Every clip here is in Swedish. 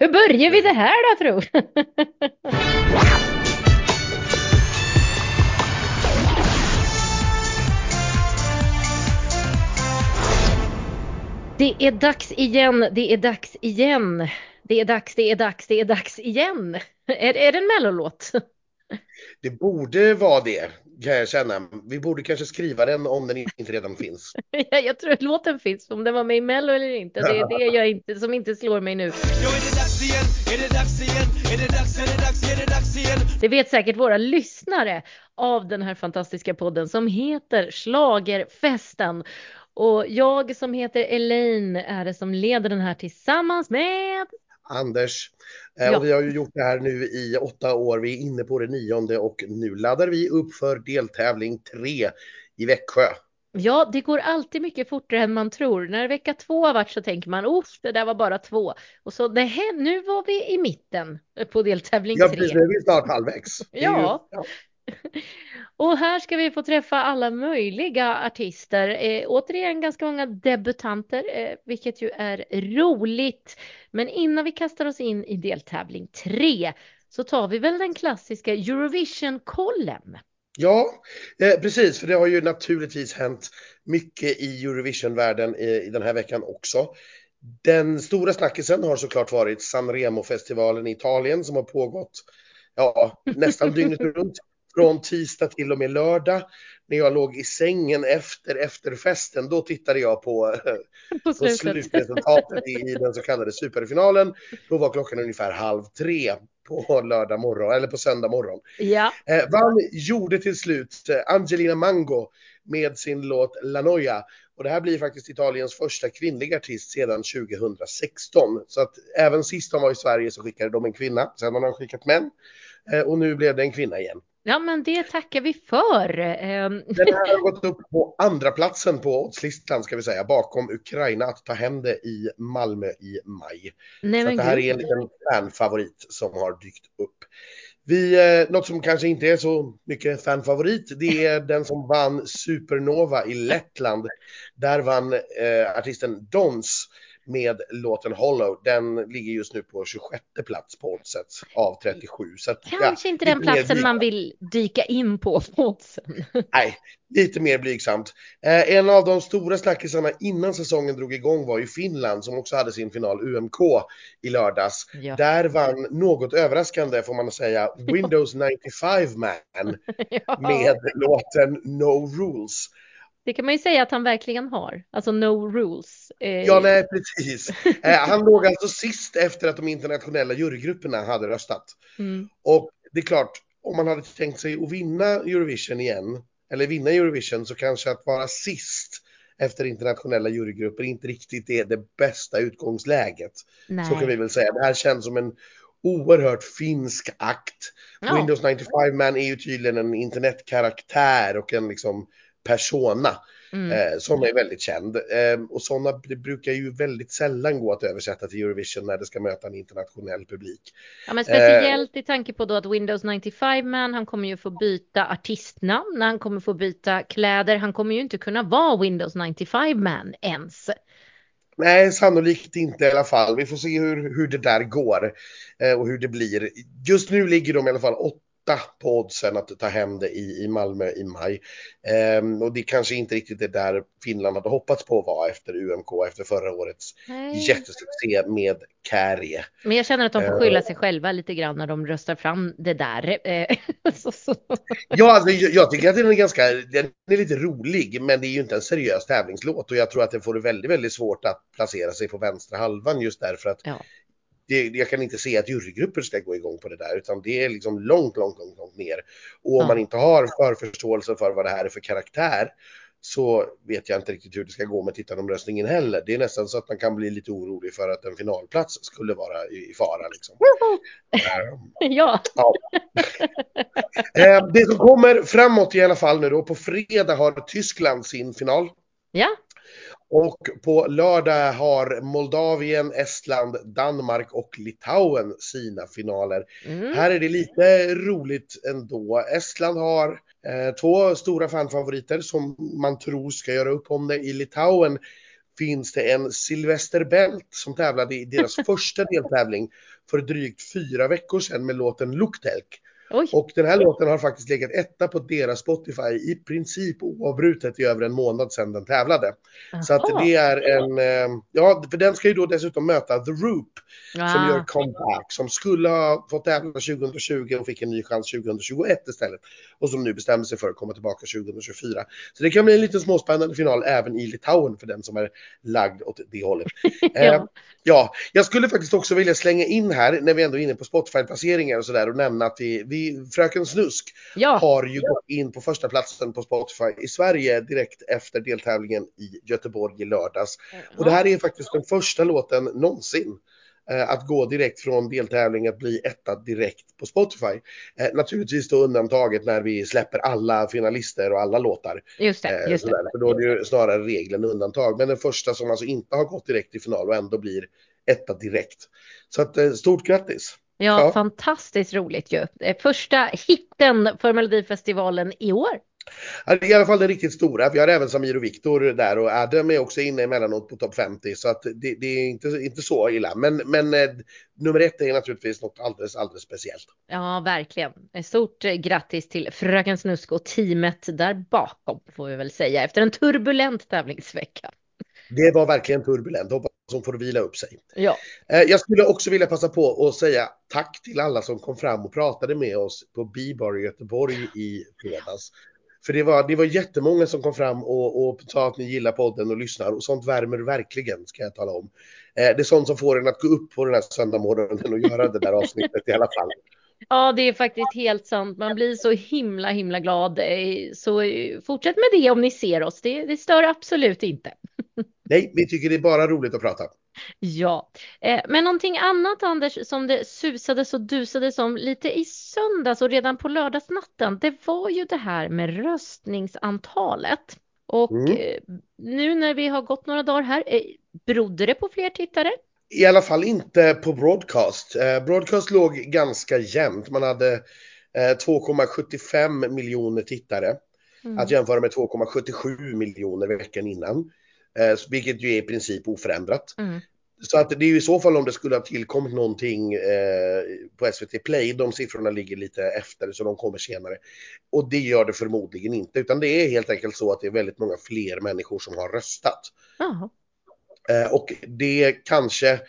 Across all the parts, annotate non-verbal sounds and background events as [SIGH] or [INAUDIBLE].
Hur börjar vi det här då tro? Det är dags igen, det är dags igen. Det är dags, det är dags, det är dags igen. Är, är det en mellolåt? Det borde vara det, kan jag känna. Vi borde kanske skriva den om den inte redan finns. [LAUGHS] Ja, jag tror att låten finns, om den var med i Mello eller inte. Det är [LAUGHS] det jag inte, som inte slår mig nu. Det vet säkert våra lyssnare av den här fantastiska podden som heter Slagerfesten. Och jag som heter Elaine är det som leder den här tillsammans med Anders. Eh, Ja. Och vi har ju gjort det här nu i åtta år. Vi är inne på det nionde och nu laddar vi upp för deltävling tre i Växjö. Ja, det går alltid mycket fortare än man tror. När vecka två har varit så tänker man, uff, det där var bara två. Och så, nej, nu var vi i mitten på deltävling Ja, tre. precis, nu är vi snart halvvägs. Det är Ja. Och här ska vi få träffa alla möjliga artister. Eh, återigen ganska många debutanter, eh, vilket ju är roligt. Men innan vi kastar oss in i deltävling tre så tar vi väl den klassiska Eurovision-kollen. Ja, eh, precis, för det har ju naturligtvis hänt mycket i Eurovision-världen i, i den här veckan också. Den stora snackisen har såklart varit Sanremo-festivalen i Italien som har pågått ja, nästan dygnet [LAUGHS] runt. Från tisdag till och med lördag. När jag låg i sängen efter efterfesten, då tittade jag på, [LAUGHS] På på slutresultatet i, i den så kallade superfinalen. Då var klockan ungefär halv tre på lördag morgon, eller på söndag morgon. Ja, Eh, vann gjorde till slut eh, Angelina Mango med sin låt La Noia. Och det här blir faktiskt Italiens första kvinnliga artist sedan 2016. Så att även sist de var i Sverige så skickade de en kvinna. Sen har de skickat män. Eh, och nu blev det en kvinna igen. Ja men det tackar vi för. Ehm, Den här har gått upp på andra platsen på oddslistan ska vi säga. Bakom Ukraina att ta hem det i Malmö i maj. Nej Så det här är en liten fanfavorit som har dykt upp. Vi, eh, något som kanske inte är så mycket fanfavorit, det är [LAUGHS] den som vann Supernova i Lettland. Där vann eh, artisten Dons med låten Hollow. Den ligger just nu på 26 plats på oddset av 37. Så att, Kanske ja, inte den platsen blyg- man vill dyka in på på oddsen. [LAUGHS] Nej, lite mer blygsamt. Eh, en av de stora snackisarna innan säsongen drog igång var ju Finland som också hade sin final UMK i lördags. Ja. Där vann något överraskande får man säga [LAUGHS] Windows 95 Man [LAUGHS] Ja. med låten No Rules. Det kan man ju säga att han verkligen har. Alltså no rules. Eh, Ja, nej precis. Eh, han låg alltså sist efter att de internationella jurygrupperna hade röstat. mm, Och det är klart, om man hade tänkt sig att vinna Eurovision igen, eller vinna Eurovision, så kanske att vara sist efter internationella jurygrupper inte riktigt är det bästa utgångsläget. nej. Så kan vi väl säga. Det här känns som en oerhört finsk akt. Ja. Windows 95 Man är ju tydligen en internetkaraktär och en liksom persona Mm. eh, som är väldigt känd. Eh, och sådana brukar ju väldigt sällan gå att översätta till Eurovision när det ska möta en internationell publik. Ja, men Eh. speciellt i tanke på då att Windows 95 Man, han kommer ju få byta artistnamn, han kommer få byta kläder, han kommer ju inte kunna vara Windows 95 Man ens. Nej, sannolikt inte i alla fall. Vi får se hur, hur det där går eh, och hur det blir. Just nu ligger de i alla fall åtta på oddsen att ta hem det i, i Malmö i maj. Ehm, och det kanske inte riktigt är där Finland hade hoppats på att vara efter UMK, efter förra årets Nej. jättesuccé med Kärje. Men jag känner att de får Eh. skylla sig själva lite grann när de röstar fram det där. Eh, [LAUGHS] så, så. Ja, alltså, jag, jag tycker att den är ganska, den är lite rolig, men det är ju inte en seriös tävlingslåt och jag tror att den får det väldigt, väldigt svårt att placera sig på vänstra halvan just därför att Ja. Det, jag kan inte se att jurygrupper ska gå igång på det där, utan det är liksom långt, långt, långt, långt ner. Och om Ja. man inte har förförståelse för vad det här är för karaktär så vet jag inte riktigt hur det ska gå med tittaromröstningen heller. Det är nästan så att man kan bli lite orolig för att en finalplats skulle vara i, fara. Liksom. [LAUGHS] Ja, Ja. [LAUGHS] Eh, Det som kommer framåt i alla fall nu då, på fredag har Tyskland sin final. ja, Och på lördag har Moldavien, Estland, Danmark och Litauen sina finaler. mm. Här är det lite roligt ändå. Estland har eh, två stora fanfavoriter som man tror ska göra upp om det. I Litauen finns det en Sylvester Belt som tävlade i deras [LAUGHS] första deltävling för drygt fyra veckor sedan med låten Looktelk. Oj. Och den här låten har faktiskt legat etta på deras Spotify i princip oavbrutet i över en månad sedan den tävlade. Aha. Så att det är en, eh, ja för den ska ju då dessutom möta The Roop ah. som gör comeback, som skulle ha fått tävla 2020 och fick en ny chans 2021 istället. Och som nu bestämmer sig för att komma tillbaka 2024. Så det kan bli en liten småspännande final även i Litauen för den som är lagd åt det hållet. [LAUGHS] ja. Eh, ja, jag skulle faktiskt också vilja slänga in här när vi ändå är inne på Spotify-placeringar och sådär och nämna att vi, vi Fröken Snusk ja. har ju gått in på första platsen på Spotify i Sverige direkt efter deltävlingen i Göteborg i lördags. Ja. Och det här är faktiskt den första låten någonsin eh, att gå direkt från deltävling att bli etta direkt på Spotify. Eh, naturligtvis då undantaget när vi släpper alla finalister och alla låtar. Just det, eh, just det. För då är det ju snarare regeln undantag. Men den första som alltså inte har gått direkt till final och ändå blir etta direkt. Så att eh, stort grattis! Ja, ja, fantastiskt roligt ju. Första hitten för Melodifestivalen i år. I alla fall den riktigt stora. Vi har även Samir och Viktor där och Adam är också inne emellanåt på topp 50 så att det, det, är inte, inte så illa. Men, men eh, nummer ett är naturligtvis något alldeles, alldeles speciellt. Ja, verkligen. Stort grattis till Fröken Snusk och teamet där bakom får vi väl säga efter en turbulent tävlingsvecka. Det var verkligen turbulent. Hoppas hon får vila upp sig. Ja. Eh, jag skulle också vilja passa på att säga tack till alla som kom fram och pratade med oss på Bibar i Göteborg i fredags. För det var, det var jättemånga som kom fram och, och sa att ni gillar podden och lyssnar och sånt värmer verkligen ska jag tala om. Eh, det är sånt som får en att gå upp på den här söndagmorgonen och göra det där avsnittet i alla fall. Ja, det är faktiskt helt sant. Man blir så himla, himla glad. Eh, så fortsätt med det om ni ser oss. Det, det stör absolut inte. Nej, vi tycker det är bara roligt att prata. Ja, eh, men någonting annat Anders som det susades och dusades om lite i söndags och redan på lördagsnatten. Det var ju det här med röstningsantalet. Och mm. eh, nu när vi har gått några dagar här, eh, berodde det på fler tittare? I alla fall inte på broadcast. Broadcast låg ganska jämnt. Man hade 2,75 eh, miljoner tittare. Mm. Att jämföra med 2,77 miljoner veckan innan. Eh, vilket ju är i princip oförändrat. Mm. Så att det är ju i så fall om det skulle ha tillkommit någonting eh, på SVT Play. De siffrorna ligger lite efter så de kommer senare. Och det gör det förmodligen inte utan det är helt enkelt så att det är väldigt många fler människor som har röstat. Eh, och det kanske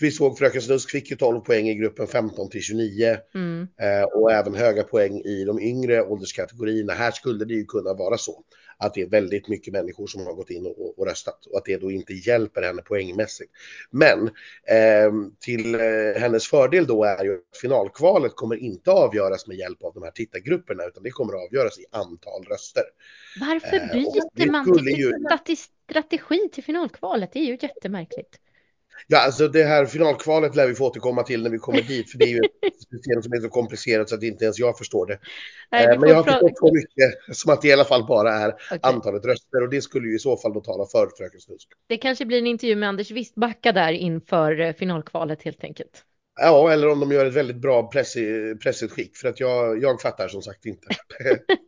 vi såg Fröken Snusk fick ju 12 poäng i gruppen 15 till 29 mm. eh, och även höga poäng i de yngre ålderskategorierna. Här skulle det ju kunna vara så att det är väldigt mycket människor som har gått in och, och röstat och att det då inte hjälper henne poängmässigt. Men eh, till eh, hennes fördel då är ju att finalkvalet kommer inte avgöras med hjälp av de här tittargrupperna utan det kommer att avgöras i antal röster. Varför eh, byter man till ju... strategi till finalkvalet? Det är ju jättemärkligt. Ja, alltså det här finalkvalet lär vi få återkomma till när vi kommer dit, för det är ju ett [LAUGHS] system som är så komplicerat så att inte ens jag förstår det. Nej, eh, Men jag har förstått så mycket som att det i alla fall bara är okay. antalet röster och det skulle ju i så fall då tala för Fröken Snusk. Det kanske blir en intervju med Anders Wistbacka där inför eh, finalkvalet helt enkelt. Ja, eller om de gör ett väldigt bra pressutskick för att jag, jag fattar som sagt inte.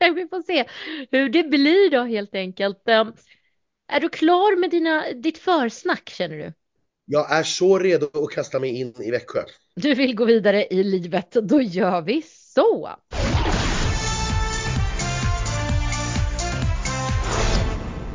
[LAUGHS] vi får se hur det blir då helt enkelt. Ehm, är du klar med dina, ditt försnack känner du? Jag är så redo att kasta mig in i Växjö. Du vill gå vidare i livet, då gör vi så.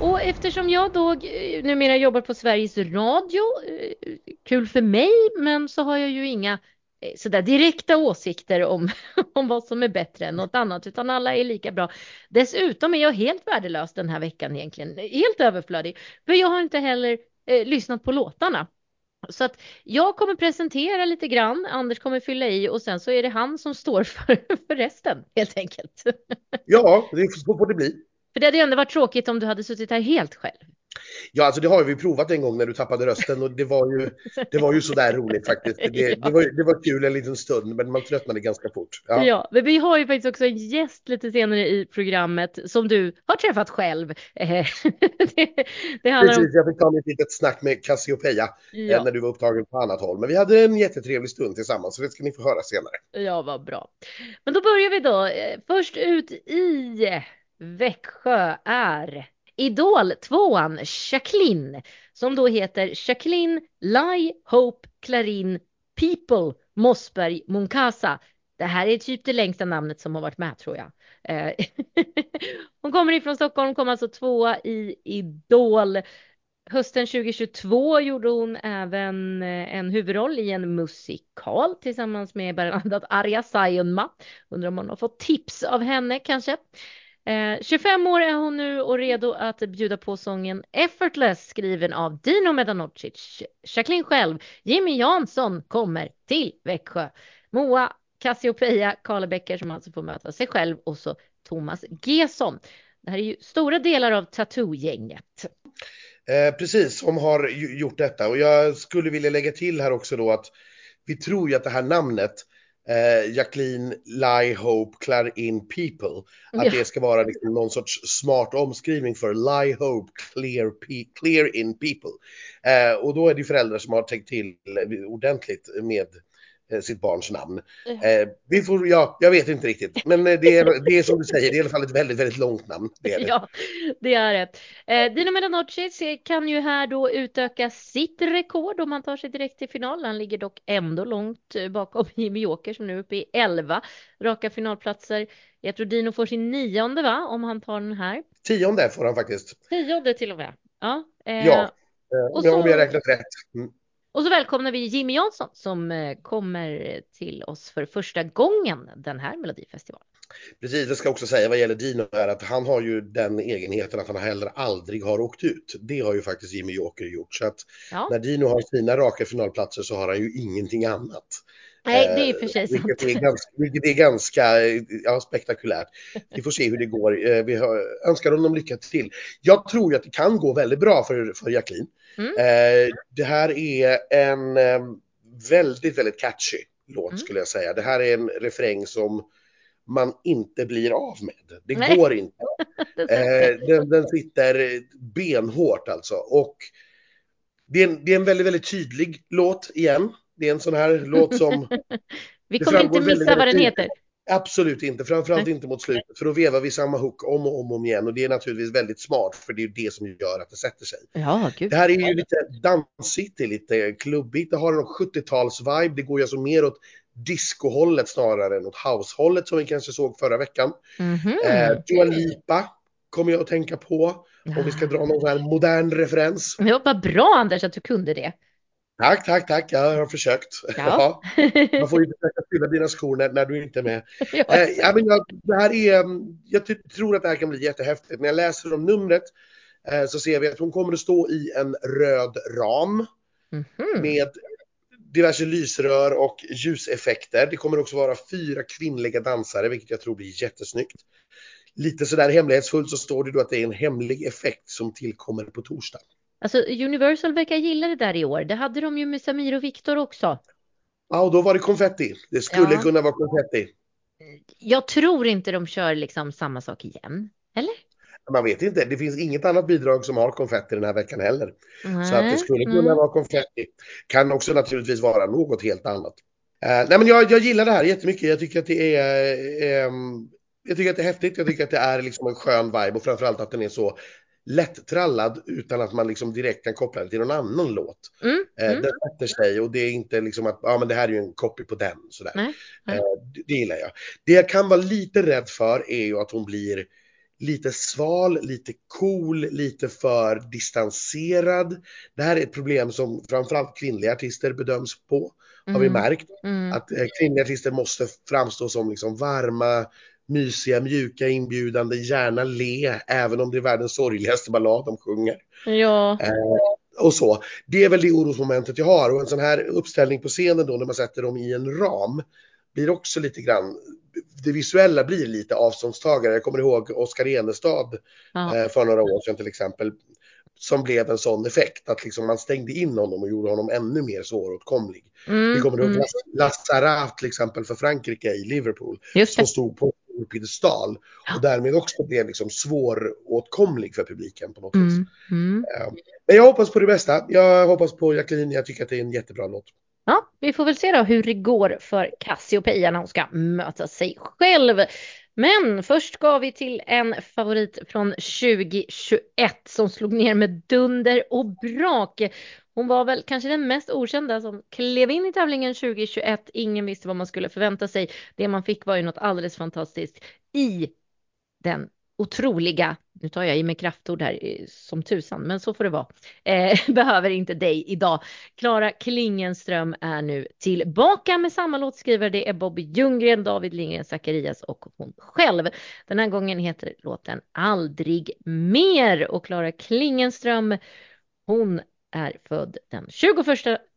Och eftersom jag då eh, numera jobbar på Sveriges Radio, eh, kul för mig, men så har jag ju inga eh, sådär direkta åsikter om, [LAUGHS] om vad som är bättre än något annat, utan alla är lika bra. Dessutom är jag helt värdelös den här veckan egentligen, helt överflödig, för jag har inte heller eh, lyssnat på låtarna. Så att jag kommer presentera lite grann, Anders kommer fylla i och sen så är det han som står [LAUGHS] för, för resten helt enkelt. Ja, det får det bli. För det hade ju ändå varit tråkigt om du hade suttit här helt själv. Ja, alltså det har vi provat en gång när du tappade rösten och det var ju, det var ju sådär roligt faktiskt. Det, det, var, det var kul en liten stund, men man tröttnade ganska fort. Ja. ja, men vi har ju faktiskt också en gäst lite senare i programmet som du har träffat själv. [LAUGHS] det, det handlar Precis, om... jag fick ta ett litet snack med Cassiopeia eh, ja. när du var upptagen på annat håll. Men vi hade en jättetrevlig stund tillsammans, så det ska ni få höra senare. Ja, vad bra. Men då börjar vi då. Eh, först ut i Växjö är Idol tvåan Jacqueline som då heter Jacqueline Lai Hope Clarin People Mossberg Munkasa. Det här är typ det längsta namnet som har varit med tror jag. Eh, [LAUGHS] hon kommer ifrån Stockholm, kom alltså tvåa i Idol. Hösten 2022 gjorde hon även eh, en huvudroll i en musikal tillsammans med bland annat Arja Saijonmaa. Undrar om hon har fått tips av henne kanske. Eh, 25 år är hon nu och redo att bjuda på sången Effortless skriven av Dino Medanocic. Jacqueline själv, Jimmy Jansson kommer till Växjö. Moa Cassiopeia Karlebäcker som alltså får möta sig själv och så Thomas Gesson. Det här är ju stora delar av Tattoo-gänget. Eh, precis, som har gjort detta och jag skulle vilja lägga till här också då att vi tror ju att det här namnet eh, Jacqueline Lie Hope Clarin People. Att ja. det ska vara liksom någon sorts smart omskrivning för Lie Hope Clear, clear in People. Eh, och då är det föräldrar som har tänkt till ordentligt med sitt barns namn. Eh, vi får, ja, jag vet inte riktigt, men eh, det är, det är som du säger, det är i alla fall ett väldigt, väldigt långt namn. Det är det. Ja, det är det. Eh, Dino Medanocic kan ju här då utöka sitt rekord om han tar sig direkt till final. Han ligger dock ändå långt eh, bakom [LAUGHS] Jimmy Joker som nu är uppe i 11 raka finalplatser. Jag tror Dino får sin nionde va, om han tar den här. Tionde får han faktiskt. Tionde till och med. Ja, eh, ja. Eh, om, så... jag räknat rätt. Mm. Och så välkomnar vi Jimmy Jansson som eh, kommer till oss för första gången den här Melodifestivalen. Precis, det ska också säga vad gäller Dino är att han har ju den egenheten att han heller aldrig har åkt ut. Det har ju faktiskt Jimmy Joker gjort. Så att ja. när Dino har sina raka finalplatser så har han ju ingenting annat. Nej, det är för sig sant. Vilket är ganska, vilket är ganska ja, spektakulärt. Vi får se hur det går. Eh, vi önskar honom lycka till. Jag tror ju att det kan gå väldigt bra för, för Jacqueline. Mm. Eh, det här är en eh, väldigt, väldigt catchy låt mm. skulle jag säga. Det här är en refräng som man inte blir av med. Det Nej. går inte. [LAUGHS] eh, den, den sitter benhårt alltså. Och det är, en, det är en väldigt, väldigt tydlig låt igen. Det är en sån här låt som... [LAUGHS] Vi kommer inte missa väldigt, vad den heter. Absolut inte, framförallt inte mot slutet. För då vevar vi samma hook om och om, och om igen och det är naturligtvis väldigt smart för det är det som gör att det sätter sig. Ja. Det här är ju lite dansigt, det är lite klubbigt, det har en 70-tals-vibe, det går ju alltså mer åt discohållet snarare än åt househållet som vi kanske såg förra veckan. Mm -hmm. eh, Dua Lipa kommer jag att tänka på om vi ska dra någon modern referens. Ja, vad bra Anders att du kunde det. Tack, tack, tack. Jag har försökt. Ja. [LAUGHS] ja. Man får ju [LAUGHS] försöka fylla dina skor när, när, du inte är med. [LAUGHS] ja. Eh, ja, men jag, det här är, mm, jag tror att det här kan bli jättehäftigt. När jag läser om numret eh, så ser vi att hon kommer att stå i en röd ram mm -hmm. med diverse lysrör och ljuseffekter. Det kommer också vara fyra kvinnliga dansare, vilket jag tror blir jättesnyggt. Lite sådär hemlighetsfullt så står det då att det är en hemlig effekt som tillkommer på torsdag. Alltså Universal verkar gilla det där i år. Det hade de ju med Samir och Viktor också. Ja, och då var det konfetti. Det skulle ja. kunna vara konfetti. Jag tror inte de kör liksom samma sak igen. Eller? Man vet inte. Det finns inget annat bidrag som har konfetti den här veckan heller. Nej. Så att det skulle kunna mm. vara konfetti. Kan också naturligtvis vara något helt annat. Uh, nej, men jag, jag gillar det här jättemycket. Jag tycker att det är um, jag tycker att det är häftigt. Jag tycker att det är liksom en skön vibe och framförallt att den är så lättrallad utan att man liksom direkt kan koppla det till någon annan låt. Mm, eh, mm. Den sätter sig och det är inte liksom att ja, men det här är ju en copy på den. Sådär. Nej, nej. Eh, det, det gillar jag. Det jag kan vara lite rädd för är ju att hon blir lite sval, lite cool, lite för distanserad. Det här är ett problem som framförallt kvinnliga artister bedöms på. Mm. Har vi mm, märkt. Mm. Att eh, kvinnliga artister måste framstå som liksom varma, mysiga, mjuka, inbjudande, gärna le, även om det är världens sorgligaste ballad de sjunger. Ja. Eh, och så. Det är väl det orosmomentet jag har och en sån här uppställning på scenen då när man sätter dem i en ram blir också lite grann, det visuella blir lite avståndstagare. Jag kommer ihåg Oskar Enestad ja. eh, för några år sedan till exempel som blev en sån effekt att liksom man stängde in honom och gjorde honom ännu mer svåråtkomlig. Mm, Vi kommer ihåg mm. Lazarat till exempel för Frankrike i Liverpool som stod på en piedestal och därmed också blev liksom svåråtkomlig för publiken på något mm, vis. Mm. Ehm, men jag hoppas på det bästa. Jag hoppas på Jacqueline. Jag tycker att det är en jättebra låt. Ja, vi får väl se då hur det går för Cassiopeia när hon ska möta sig själv. Men först ska vi till en favorit från 2021 som slog ner med dunder och brak. Hon var väl kanske den mest okända som klev in i tävlingen 2021. Ingen visste vad man skulle förvänta sig. Det man fick var ju något alldeles fantastiskt i den otroliga, nu tar jag i med kraftord här eh, som tusan, men så får det vara, eh, [LAUGHS] behöver inte dig idag. Klara Klingenström är nu tillbaka med samma låtskrivare. Det är Bobby Ljunggren, David Lindgren Zacharias och hon själv. Den här gången heter låten Aldrig mer och Klara Klingenström, hon är född den 21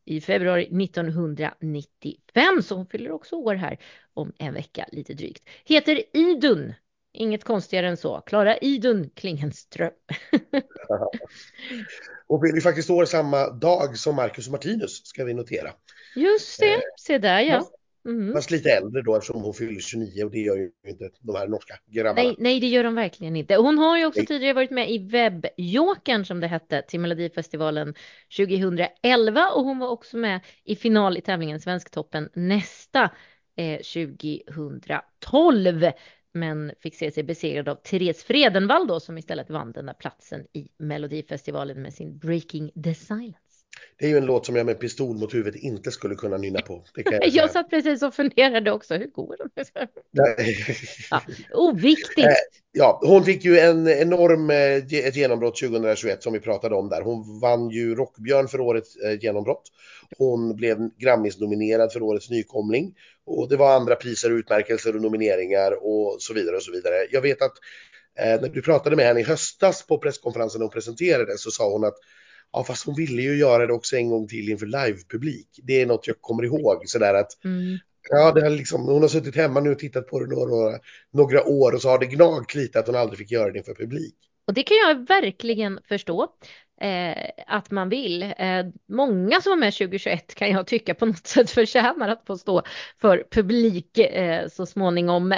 i februari 1995, så hon fyller också år här om en vecka lite drygt. Heter Idun Inget konstigare än så. Klara Idun Klingenström. [LAUGHS] och fyller faktiskt år samma dag som Marcus Martinus, ska vi notera. Just det, eh, se där ja. Mm. Fast lite äldre då eftersom hon fyller 29 och det gör ju inte de här norska grabbarna. Nej, nej det gör de verkligen inte. Hon har ju också nej. tidigare varit med i Webbjokern som det hette till Melodifestivalen 2011 och hon var också med i final i tävlingen Svensktoppen nästa eh, 2012 men fick se sig besegrad av Therese Fredenvall då som istället vann den där platsen i Melodifestivalen med sin Breaking the Silence. Det är ju en låt som jag med pistol mot huvudet inte skulle kunna nynna på. jag, [LAUGHS] jag satt precis och funderade också, hur går den? ja, oviktigt. Eh, ja, hon fick ju en enorm eh, ett genombrott 2021 som vi pratade om där. Hon vann ju Rockbjörn för årets eh, genombrott. Hon blev Grammis-nominerad för årets nykomling och det var andra priser, utmärkelser och nomineringar och så vidare och så vidare. Jag vet att när du pratade med henne i höstas på presskonferensen och presenterade så sa hon att Ja, fast hon ville ju göra det också en gång till inför livepublik. Det är något jag kommer ihåg sådär att mm. Ja, det har liksom, hon har suttit hemma nu och tittat på det några, några år och så har det gnagt lite att hon aldrig fick göra det inför publik. Och det kan jag verkligen förstå eh, att man vill. Eh, många som var med 2021 kan jag tycka på något [LAUGHS] sätt förtjänar att få stå för publik eh, så småningom.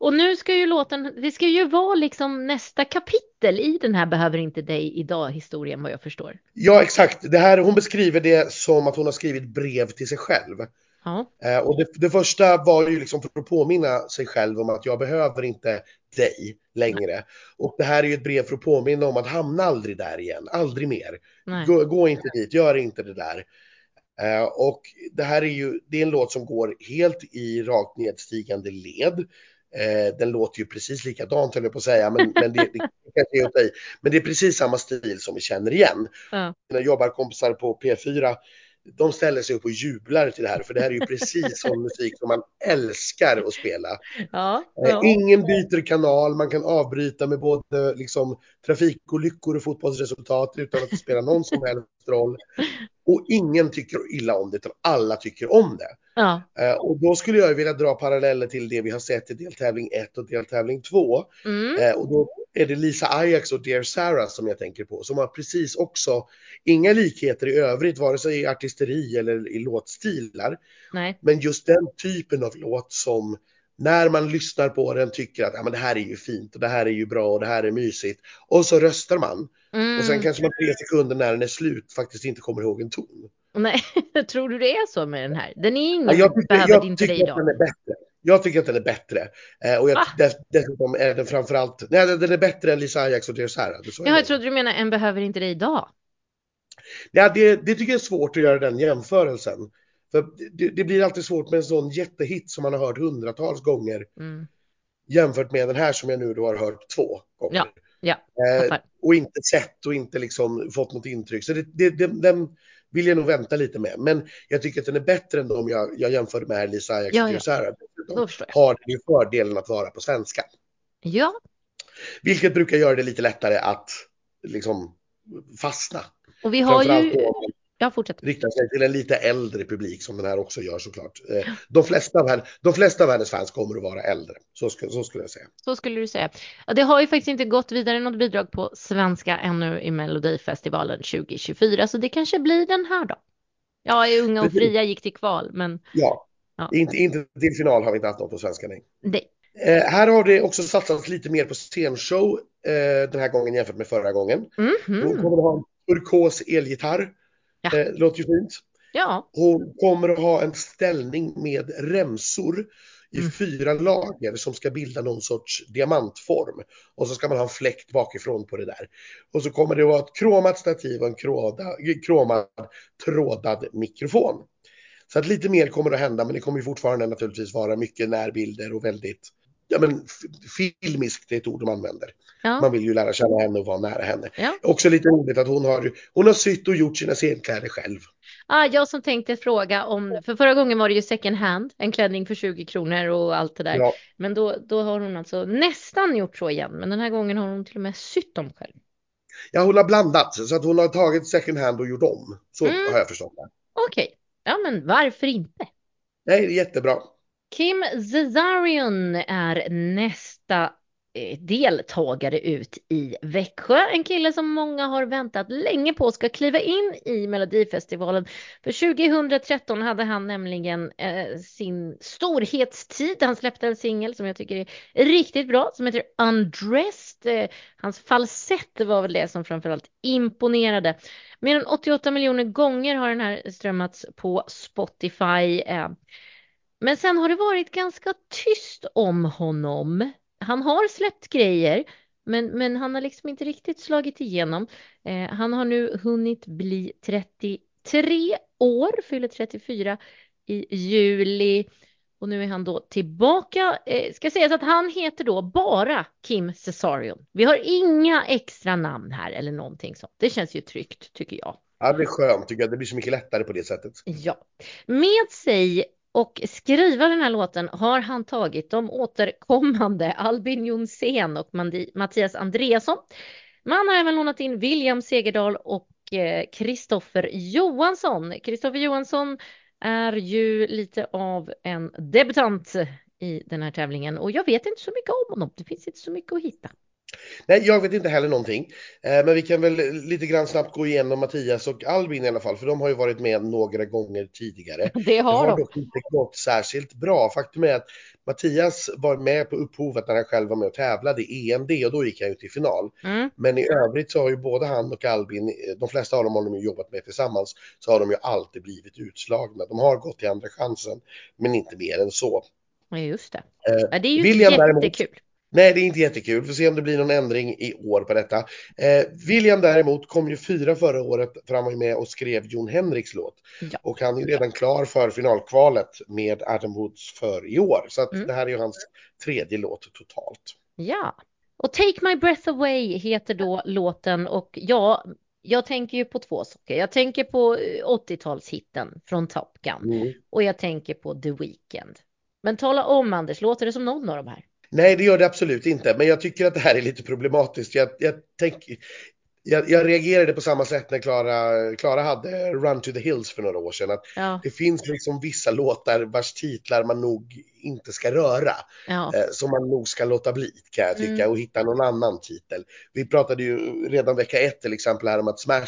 Och nu ska ju låten, det ska ju vara liksom nästa kapitel i den här Behöver inte dig idag historien vad jag förstår. Ja exakt, det här, hon beskriver det som att hon har skrivit brev till sig själv. Ja. Eh, och det, det, första var ju liksom för att påminna sig själv om att jag behöver inte dig längre. Och det här är ju ett brev för att påminna om att hamna aldrig där igen, aldrig mer. Gå, gå, inte dit, gör inte det där. Uh, och det här är ju, det är en låt som går helt i rakt nedstigande led. Uh, den låter ju precis likadant höll jag på att säga, men, men det, det, [LAUGHS] det, men det är precis samma stil som vi känner igen. Ja. Mina jobbarkompisar på P4 de ställer sig upp och jublar till det här, för det här är ju precis [LAUGHS] sån musik som man älskar att spela. Ja, eh, ja. Ingen byter kanal, man kan avbryta med både liksom, trafikolyckor och fotbollsresultat utan att det spelar någon som helst roll. [LAUGHS] Och ingen tycker illa om det, utan alla tycker om det. Ja. Uh, och då skulle jag vilja dra paralleller till det vi har sett i deltävling 1 och deltävling 2. Mm. Uh, och då är det Lisa Ajax och Dear Sarah som jag tänker på, som har precis också inga likheter i övrigt, vare sig i artisteri eller i låtstilar. Nej. Men just den typen av låt som när man lyssnar på den tycker att ja, men det här är ju fint och det här är ju bra och det här är mysigt. Och så röstar man. Mm. Och sen kanske man tre sekunder när den är slut faktiskt inte kommer ihåg en ton. Nej, [LAUGHS] tror du det är så med den här? Den är ingen ja, tycker, behöver jag inte dig idag. Den är bättre. Jag tycker att den är bättre. Eh, och jag, dess, dessutom är den framförallt, nej den är bättre än Lisa Ajax och Dear Sarah. Ja, jag trodde du menar en behöver inte dig idag. Ja, det, det tycker jag är svårt att göra den jämförelsen. För det, det, blir alltid svårt med en sån jättehit som man har hört hundratals gånger. Mm. Jämfört med den här som jag nu då har hört två gånger. Ja, ja, eh, och inte sett och inte liksom fått något intryck. Så det, det, det, den vill jag nog vänta lite med. Men jag tycker att den är bättre än de jag, jag jämförde med Lisa Ajax ja, ja. Sarah. De har ju fördelen att vara på svenska. Ja. Vilket brukar göra det lite lättare att liksom fastna. Och vi har ju jag fortsätter. Riktar sig till en lite äldre publik som den här också gör såklart. Eh, de flesta av, de flesta av hennes fans kommer att vara äldre. Så, så skulle jag säga. Så skulle du säga. Det har ju faktiskt inte gått vidare något bidrag på svenska ännu i Melodifestivalen 2024. Så det kanske blir den här då. Ja, Unga och fria gick till kval, men. Ja, ja. Inte, inte till final har vi inte haft något på svenska. Nej. nej. Eh, här har det också satsats lite mer på scenshow eh, den här gången jämfört med förra gången. Mm -hmm. Hon kommer att ha en turkos elgitarr Ja. Det låter ju fint. Ja. Hon kommer att ha en ställning med remsor i Mm. fyra lager som ska bilda någon sorts diamantform. Och så ska man ha en fläkt bakifrån på det där. Och så kommer det att vara ett kromat stativ och en kråda, kromad trådad mikrofon. Så att lite mer kommer att hända, men det kommer fortfarande naturligtvis vara mycket närbilder och väldigt Ja men filmiskt är ett ord de använder. Ja. Man vill ju lära känna henne och vara nära henne. Ja. Också lite roligt att hon har, hon har sytt och gjort sina scenkläder själv. Ah, jag som tänkte fråga om, för förra gången var det ju second hand, en klänning för 20 kronor och allt det där. Ja, Men då, då har hon alltså nästan gjort så igen, men den här gången har hon till och med sytt dem själv. ja, hon har blandat så att hon har tagit second hand och gjort om. Så Mm. har jag förstått det. Okej, ja men varför inte? Nej, det är jättebra. Kim Cesarion är nästa eh, deltagare ut i Växjö. En kille som många har väntat länge på ska kliva in i Melodifestivalen. För 2013 hade han nämligen eh, sin storhetstid. Han släppte en singel som jag tycker är riktigt bra som heter Undressed. Eh, hans falsett var väl det som framförallt imponerade. Mer än 88 miljoner gånger har den här strömmats på Spotify. Eh, men sen har det varit ganska tyst om honom. Han har släppt grejer, men, men han har liksom inte riktigt slagit igenom. Eh, han har nu hunnit bli 33 år, fyller 34 i juli. Och nu är han då tillbaka. Eh, ska sägas att han heter då bara Kim Cesarion. Vi har inga extra namn här eller någonting sånt. Det känns ju tryggt tycker jag. Ja, det är skönt tycker jag. Det blir så mycket lättare på det sättet. Ja, med sig och skriva den här låten har han tagit de återkommande Albin Jonsén och Mattias Andreasson. Man har även lånat in William Segerdahl och eh, Kristoffer Johansson. Kristoffer Johansson är ju lite av en debutant i den här tävlingen och jag vet inte så mycket om honom. Det finns inte så mycket att hitta. Nej, jag vet inte heller någonting. Eh, men vi kan väl lite grann snabbt gå igenom Mattias och Albin i alla fall, för de har ju varit med några gånger tidigare. Det [LAUGHS] Det har har de. dock inte gått särskilt bra. Faktum är att Mattias var med på upphovet när han själv var med och tävlade i EMD och då gick han ju till final. Mm. Men i övrigt så har ju både han och Albin, eh, de flesta av dem har de ju jobbat med tillsammans, så har de ju alltid blivit utslagna. De har gått till andra chansen, men inte mer än så. Ja, just det. Eh, Ja, det är ju William däremot- jättekul. Nej, det är inte jättekul. Vi får se om det blir någon ändring i år på detta. Eh, William däremot kom ju fyra förra året, för han var ju med och skrev Jon Henriks låt. Ja. Och han är ju redan klar för finalkvalet med Adam Woods för i år. Så att Mm. det här är ju hans tredje låt totalt. Ja, och Take My Breath Away heter då låten och ja, jag tänker ju på två saker. Jag tänker på eh, 80-talshitten från Top Gun Mm. och jag tänker på The Weeknd. Men tala om Anders, låter det som någon av de här? Nej, det gör det absolut inte. Men jag tycker att det här är lite problematiskt. Jag, jag, tänk, jag, jag reagerade på samma sätt när Klara, Klara hade Run to the Hills för några år sedan. Att Ja, det finns liksom vissa låtar vars titlar man nog inte ska röra. ja, eh, som man nog ska låta bli kan jag tycka Mm. och hitta någon annan titel. Vi pratade ju redan vecka ett till exempel här om att Smash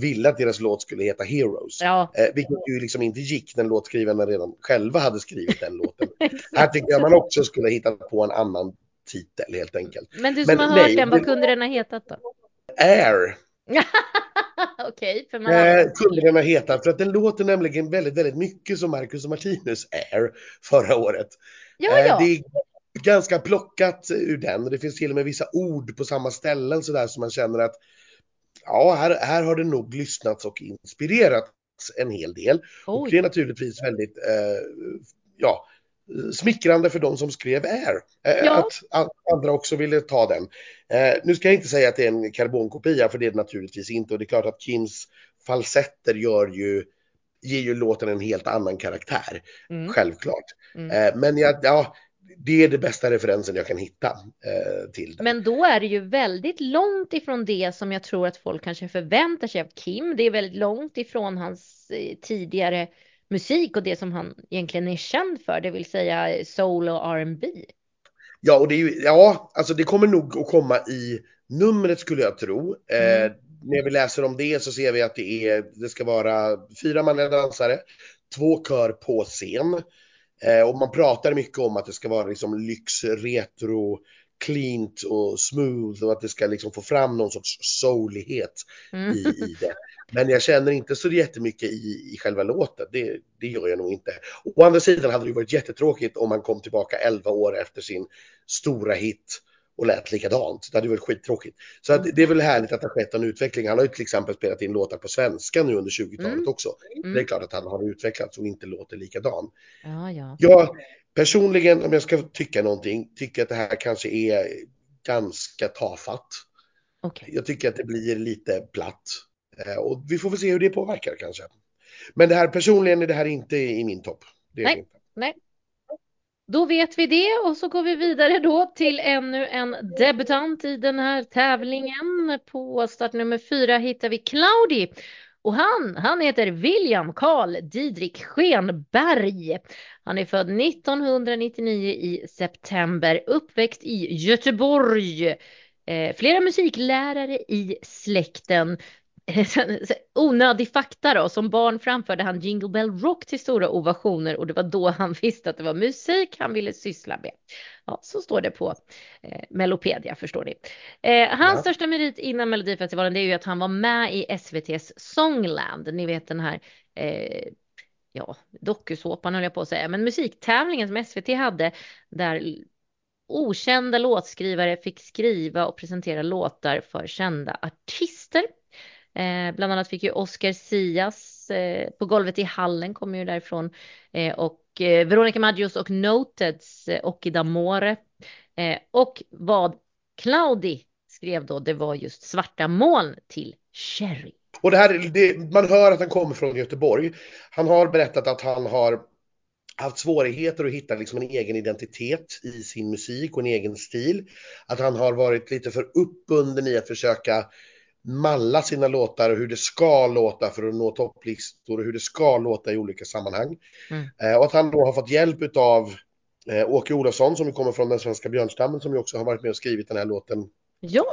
ville att deras låt skulle heta Heroes. ja, Eh, vilket ju liksom inte gick när låtskrivarna redan själva hade skrivit den [LAUGHS] låten. Här tycker jag man också skulle hitta på en annan titel helt enkelt. Men du som Men har hört nej, den, vad kunde den ha hetat då? Air [LAUGHS] Okej, för man eh, kunde den ha hetat för att den låter nämligen väldigt, väldigt mycket som Marcus och Martinus Air förra året. Ja, Eh, ja, Det är ganska plockat ur den. Det finns till och med vissa ord på samma ställen sådär som man känner att ja, här, här har det nog lyssnats och inspirerats en hel del. Och det oj, är naturligtvis väldigt eh, ja, smickrande för de som skrev Air. Eh, Ja. Att andra också ville ta den. Eh, nu ska jag inte säga att det är en karbonkopia, för det är det naturligtvis inte. Och det är klart att Kims falsetter gör ju, ger ju låten en helt annan karaktär. mm, Självklart. mm. Eh, men jag, ja, det är det bästa referensen jag kan hitta eh, till den. Men då är det ju väldigt långt ifrån det som jag tror att folk kanske förväntar sig av Kim. Det är väldigt långt ifrån hans eh, tidigare musik och det som han egentligen är känd för, det vill säga soul och R&B. Ja, och det är ju, ja, alltså det kommer nog att komma i numret skulle jag tro. Eh, Mm. när vi läser om det så ser vi att det, är, det ska vara fyra manliga dansare, två kör på scen. Eh, och man pratar mycket om att det ska vara liksom lyx, retro, cleant och smooth och att det ska liksom få fram någon sorts soulighet Mm. i, i det. Men jag känner inte så jättemycket i, i själva låten. Det, det gör jag nog inte. Å andra sidan hade det varit jättetråkigt om han kom tillbaka 11 år efter sin stora hit och lät likadant. Det hade varit skittråkigt. Så att det är väl härligt att det har skett en utveckling. Han har ju till exempel spelat in låtar på svenska nu under 20-talet Mm. också. Mm. Det är klart att han har utvecklats och inte låter likadan. Ja, ja. Jag personligen, om jag ska tycka någonting, tycker att det här kanske är ganska tafatt. Okej. Jag tycker att det blir lite platt. Eh, Och vi får väl se hur det påverkar kanske. Men det här personligen är det här inte i min topp. Nej. Nej. Då vet vi det och så går vi vidare då till ännu en debutant i den här tävlingen. På startnummer fyra hittar vi Claudi. Och han, han heter William Karl Didrik Schenberg. Han är född 1999 i september, uppväxt i Göteborg. Eh, flera musiklärare i släkten. [LAUGHS] Onödig fakta då, som barn framförde han Jingle Bell Rock till stora ovationer och det var då han [LAUGHS] visste att det var musik han ville syssla med. Ja, så står det på eh, Melopedia förstår ni. Eh, hans Ja. största merit innan Melodifestivalen det är ju att han var med i SVTs Songland. Ni vet den här eh, ja, dokusåpan höll jag på att säga, men musiktävlingen som SVT hade där okända låtskrivare fick skriva och presentera låtar för kända artister. Eh, bland annat fick ju Oscar Sias eh, på golvet i hallen kommer ju därifrån eh, och eh, Veronica Maggios och Noteds eh, Occhi d'Amore. Eh, och vad Claudi skrev då, det var just svarta moln till Cherry. Och det här, det, man hör att han kommer från Göteborg. Han har berättat att han har haft svårigheter att hitta liksom en egen identitet i sin musik och en egen stil. Att han har varit lite för uppbunden i att försöka malla sina låtar och hur det ska låta för att nå topplistor och hur det ska låta i olika sammanhang. Mm. Eh, och att han då har fått hjälp av eh, Åke Olofsson som kommer från den svenska björnstammen som ju också har varit med och skrivit den här låten Ja,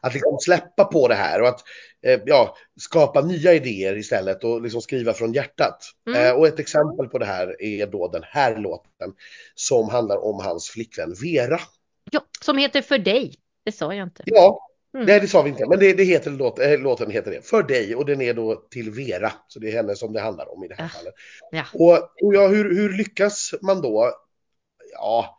att liksom släppa på det här och att eh, ja, skapa nya idéer istället och liksom skriva från hjärtat. Mm. Eh, och ett exempel på det här är då den här låten som handlar om hans flickvän Vera. ja, som heter För dig. Det sa jag inte. Ja, Mm. nej det sa vi inte, men det, det heter låt, äh, låten heter det. För dig och den är då till Vera. Så det är henne som det handlar om i det här Ja. fallet. Ja. Och, och ja, hur, hur lyckas man då? Ja,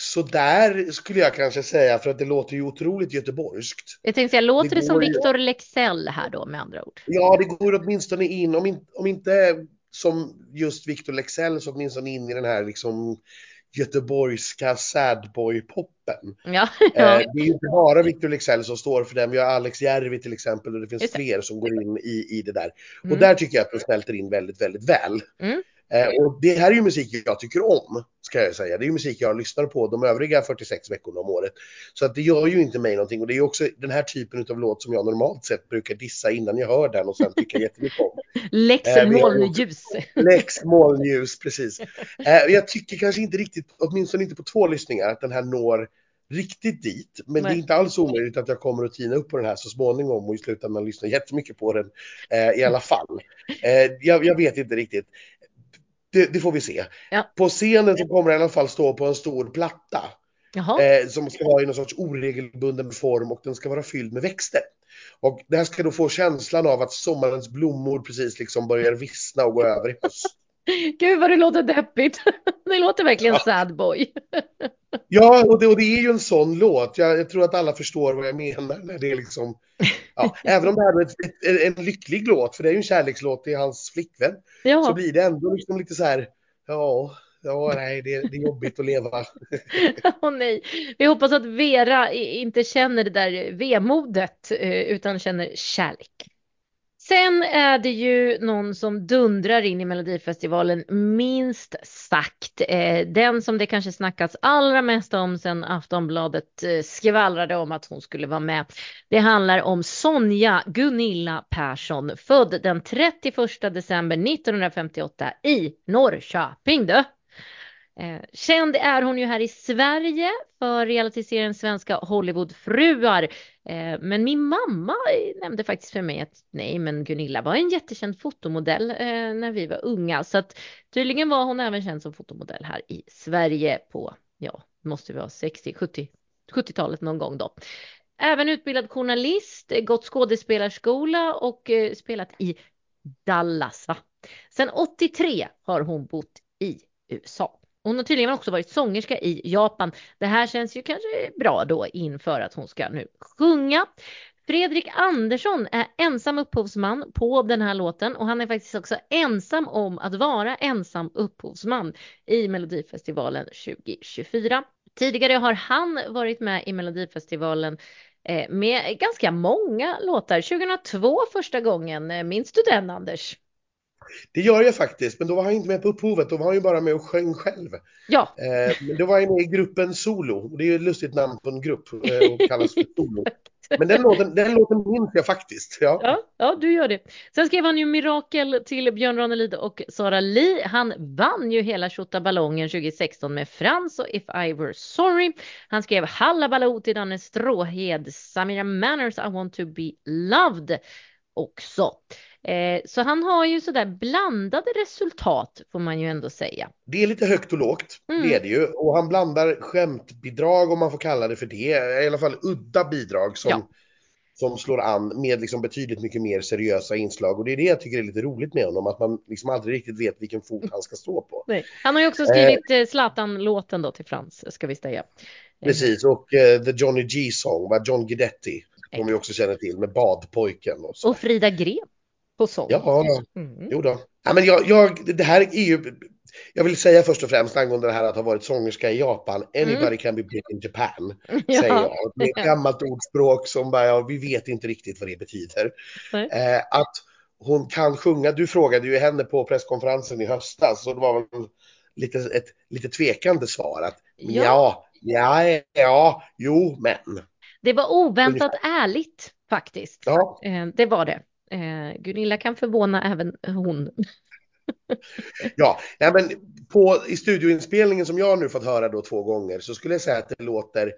så där skulle jag kanske säga för att det låter ju otroligt göteborgskt. Jag tänkte säga, låter Det det, som Victor Lexell här då med andra ord? Ja, det går åtminstone in, om, in, om inte som just Victor Lexell, så åtminstone in i den här liksom göteborgska sadboy-poppen. Ja, Eh, [LAUGHS] ja. det är ju inte bara Victor Lexell som står för den, vi har Alex Järvi till exempel och det finns Just fler som går in i, i det där. Mm. Och där tycker jag att de smälter in väldigt, väldigt väl. Mm. Eh, och det här är ju musik jag tycker om, ska jag säga. Det är ju musik jag lyssnar på de övriga 46 veckorna om året. Så att det gör ju inte mig någonting och det är ju också den här typen av låt som jag normalt sett brukar dissa innan jag hör den och sen tycker jättemycket om. Lex Eh, molnljus. Lex molnljus, precis. Eh, jag tycker kanske inte riktigt, åtminstone inte på två lyssningar, att den här når riktigt dit. Men det Nej. är inte alls omöjligt att jag kommer att tina upp på den här så småningom och i slutändan lyssna jättemycket på den eh, i alla fall. Eh, jag, jag vet inte riktigt. Det, det får vi se. Ja. På scenen så kommer den i alla fall stå på en stor platta eh, som ska vara i någon sorts oregelbunden form och den ska vara fylld med växter. Och det här ska då få känslan av att sommarens blommor precis liksom börjar vissna och gå över i höst. [LAUGHS] gud vad det låter deppigt. [LAUGHS] Det låter verkligen Ja. sad boy. [LAUGHS] Ja, och det, och det är ju en sån låt. Jag, jag tror att alla förstår vad jag menar när det är liksom... Ja, även om det här är ett, en lycklig låt, för det är ju en kärlekslåt till hans flickvän, så Ja, blir det ändå liksom lite så här, ja, ja, nej, det, det är jobbigt att leva. åh nej. Vi hoppas att Vera inte känner det där vemodet eh, utan känner kärlek. Sen är det ju någon som dundrar in i Melodifestivalen minst sagt. Eh, den som det kanske snackats allra mest om sen Aftonbladet eh, skvallrade om att hon skulle vara med. Det handlar om Sonja Gunilla Persson, född den 31 december 1958 i Norrköping. Då. Eh, känd är hon ju här i Sverige för realityserien Svenska Hollywoodfruar. Eh, men min mamma nämnde faktiskt för mig att nej, men Gunilla var en jättekänd fotomodell eh, när vi var unga. Så att tydligen var hon även känd som fotomodell här i Sverige på, ja, måste vi ha 60, 70, 70-talet någon gång då. Även utbildad journalist, gått skådespelarskola och eh, spelat i Dallas. Va? Sen 83 har hon bott i USA. Hon har tydligen också varit sångerska i Japan. Det här känns ju kanske bra då inför att hon ska nu sjunga. Fredrik Andersson är ensam upphovsman på den här låten och han är faktiskt också ensam om att vara ensam upphovsman i Melodifestivalen 2024. Tidigare har han varit med i Melodifestivalen eh, med ganska många låtar. 2002 första gången, minns du den Anders? Det gör jag faktiskt, men då var han inte med på upphovet, då var han ju bara med och sjöng själv. Ja. Eh, men då var han med i gruppen Solo, det är ju ett lustigt namn på en grupp eh, och kallas för Solo. Men den låten, den låten minns jag faktiskt. Ja. ja. Ja, du gör det. Sen skrev han ju Mirakel till Björn Ranelid och Sara Li. Han vann ju hela Ballongen 2016 med Frans och If I Were Sorry. Han skrev Halla Baloo till Danne Stråhed, Samira Manners I Want To Be Loved också. Eh, så han har ju sådär blandade resultat får man ju ändå säga. Det är lite högt och lågt, mm. det är det ju. Och han blandar skämtbidrag om man får kalla det för det. I alla fall udda bidrag som, ja. som slår an med liksom betydligt mycket mer seriösa inslag. Och det är det jag tycker är lite roligt med honom, att man liksom aldrig riktigt vet vilken fot han ska stå på. Nej. Han har ju också skrivit eh, Zlatan-låten då till Frans, ska vi säga. Precis, och uh, The Johnny G-song, var John Guidetti, som vi också känner till, med Badpojken. Och, så. och Frida Gren på sång. Ja, mm. jo då. Ja, men jag, jag, det här är ju, jag vill säga först och främst angående det här att ha varit sångerska i Japan. Anybody mm. can be big in Japan, [LAUGHS] ja. säger jag. Det är ett gammalt ordspråk som bara, ja, vi vet inte riktigt vad det betyder. Eh, att hon kan sjunga, du frågade ju henne på presskonferensen i höstas och det var väl lite, ett lite tvekande svar att ja, ja, ja, ja jo, men. Det var oväntat Ungefär. ärligt faktiskt. Ja. Eh, det var det. Eh, Gunilla kan förvåna även hon. [LAUGHS] ja, ja, men på, i studioinspelningen som jag nu fått höra då två gånger så skulle jag säga att det låter,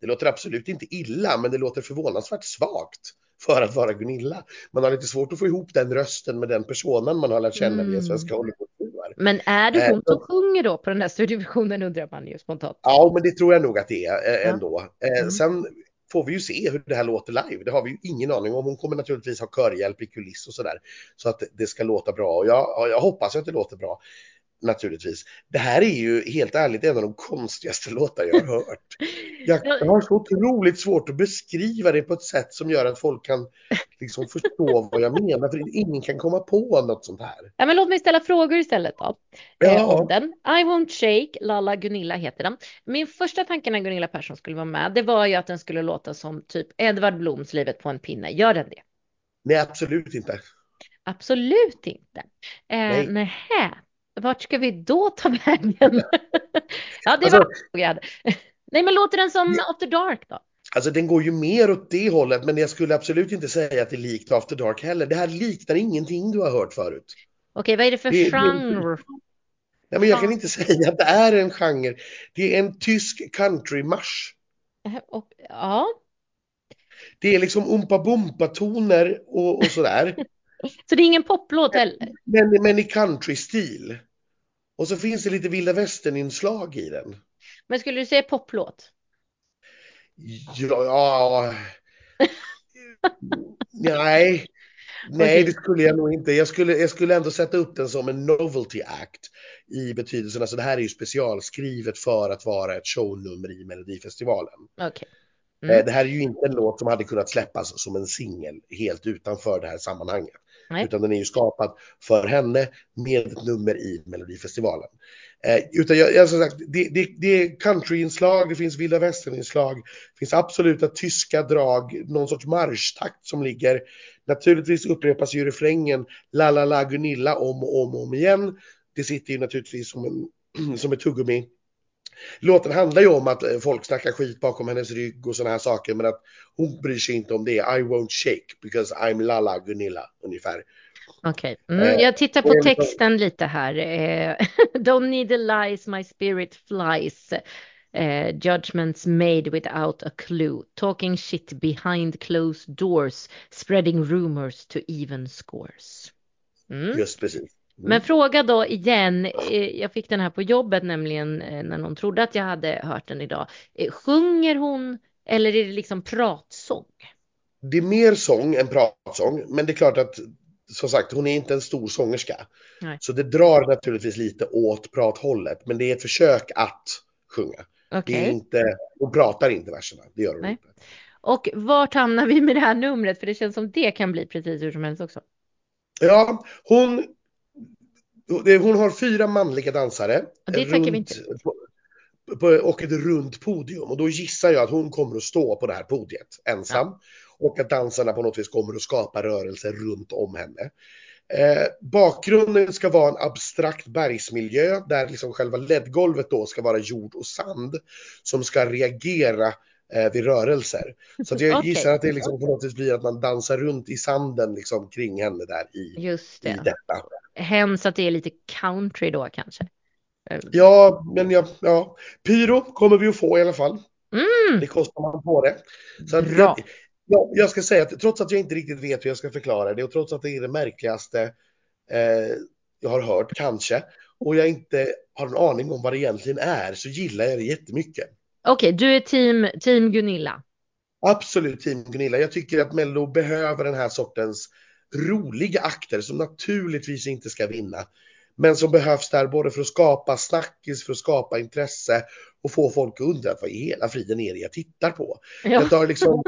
det låter absolut inte illa, men det låter förvånansvärt svagt för att vara Gunilla. Man har lite svårt att få ihop den rösten med den personen man har lärt känna via mm. Svenska Hollywoodfruar. Men är det hon eh, som sjunger då på den här studioversionen undrar man ju spontant. Ja, men det tror jag nog att det är eh, ändå. Mm. Sen får vi ju se hur det här låter live. Det har vi ju ingen aning om. Hon kommer naturligtvis ha körhjälp i kuliss och sådär. Så att det ska låta bra. Och jag, jag hoppas att det låter bra. Naturligtvis. Det här är ju helt ärligt en av de konstigaste [LAUGHS] låtar jag har hört. Jag, har så otroligt svårt att beskriva det på ett sätt som gör att folk kan liksom förstå vad jag menar. För ingen kan komma på något sånt här. Ja, men låt mig ställa frågor istället då. Ja. Eh, om den. I won't shake, Lalla Gunilla heter den. Min första tanke när Gunilla Persson skulle vara med, det var ju att den skulle låta som typ Edvard Bloms Livet på en pinne. Gör den det? Nej, absolut inte. Absolut inte. Eh, Nej. Nähä. Vart ska vi då ta vägen? ja, [LAUGHS] det alltså, var frågan. [LAUGHS] Nej, men låter den som After Dark då? Alltså den går ju mer åt det hållet, men jag skulle absolut inte säga att det är likt After Dark heller. Det här liknar ingenting du har hört förut. Okej, vad är det för det, genre? nej, men jag kan inte [LAUGHS] säga att det är en genre. Det är en tysk countrymarsch. Ja. Det är liksom umpa-bumpa-toner och, och sådär. Så det är ingen poplåt heller? Men, men i country-stil. Och så finns det lite vilda västern-inslag i den. Men skulle du säga poplåt? Ja, [LAUGHS] nej. Nej, det skulle jag nog inte. Jag skulle, jag skulle ändå sätta upp den som en novelty act i betydelsen, alltså det här är ju specialskrivet för att vara ett shownummer i Melodifestivalen. Okay. Mm. Eh, det här är ju inte en låt som hade kunnat släppas som en singel helt utanför det här sammanhanget. Nej. Utan den är ju skapad för henne med ett nummer i Melodifestivalen. Eh, utan jag, jag, som sagt, det, det, det är countryinslag, det finns vilda västern-inslag, det finns absoluta tyska drag, någon sorts marschtakt som ligger. Naturligtvis upprepas ju refrängen La la la Gunilla om och om och om igen. Det sitter ju naturligtvis som, en, [CLEARS THROAT] som ett tuggummi Låten handlar ju om att eh, folk snackar skit bakom hennes rygg och sådana här saker, men att hon bryr sig inte om det. I won't shake because I'm Lala Gunilla, ungefär. Okej, okay. mm, eh, jag tittar på texten lite här. Eh, [LAUGHS] Don't need the lies, my spirit flies. Uh, judgments made without a clue, talking shit behind closed doors, spreading rumors to even scores. Mm. Just precis. Men fråga då igen, eh, jag fick den här på jobbet nämligen eh, när någon trodde att jag hade hört den idag. Eh, Sjunger hon eller är det liksom pratsång? Det är mer sång än pratsång, men det är klart att som sagt, hon är inte en stor sångerska. Nej. Så det drar naturligtvis lite åt prathållet, men det är ett försök att sjunga. Okej. Det är inte, hon pratar inte verserna, det gör hon Nej. inte. Och vart hamnar vi med det här numret? För det känns som det kan bli precis hur som helst också. Ja, hon, hon har fyra manliga dansare. Och det tackar vi inte på, på, och ett runt podium. Och då gissar jag att hon kommer att stå på det här podiet ensam. Och att dansarna på något vis kommer att skapa rörelser runt om henne. Eh, bakgrunden ska vara en abstrakt bergsmiljö där liksom själva ledgolvet då ska vara jord och sand som ska reagera eh, vid rörelser. Så att jag [LAUGHS] Okej. gissar att det liksom på något vis blir att man dansar runt i sanden liksom kring henne där i, Just i det. detta. Hemskt att det är lite country då kanske. Ja, men ja, ja. Pyro kommer vi att få i alla fall. Mm, Det kostar man på det. Så att Bra. ja, jag ska säga att trots att jag inte riktigt vet hur jag ska förklara det och trots att det är det märkligaste eh, jag har hört kanske och jag inte har en aning om vad det egentligen är så gillar jag det jättemycket. Okej, du är team, team Gunilla. Absolut team Gunilla. Jag tycker att Mello behöver den här sortens roliga akter som naturligtvis inte ska vinna. Men som behövs där både för att skapa snackis, för att skapa intresse och få folk att undra vad i hela friden är det jag tittar på. Ja. Jag tar liksom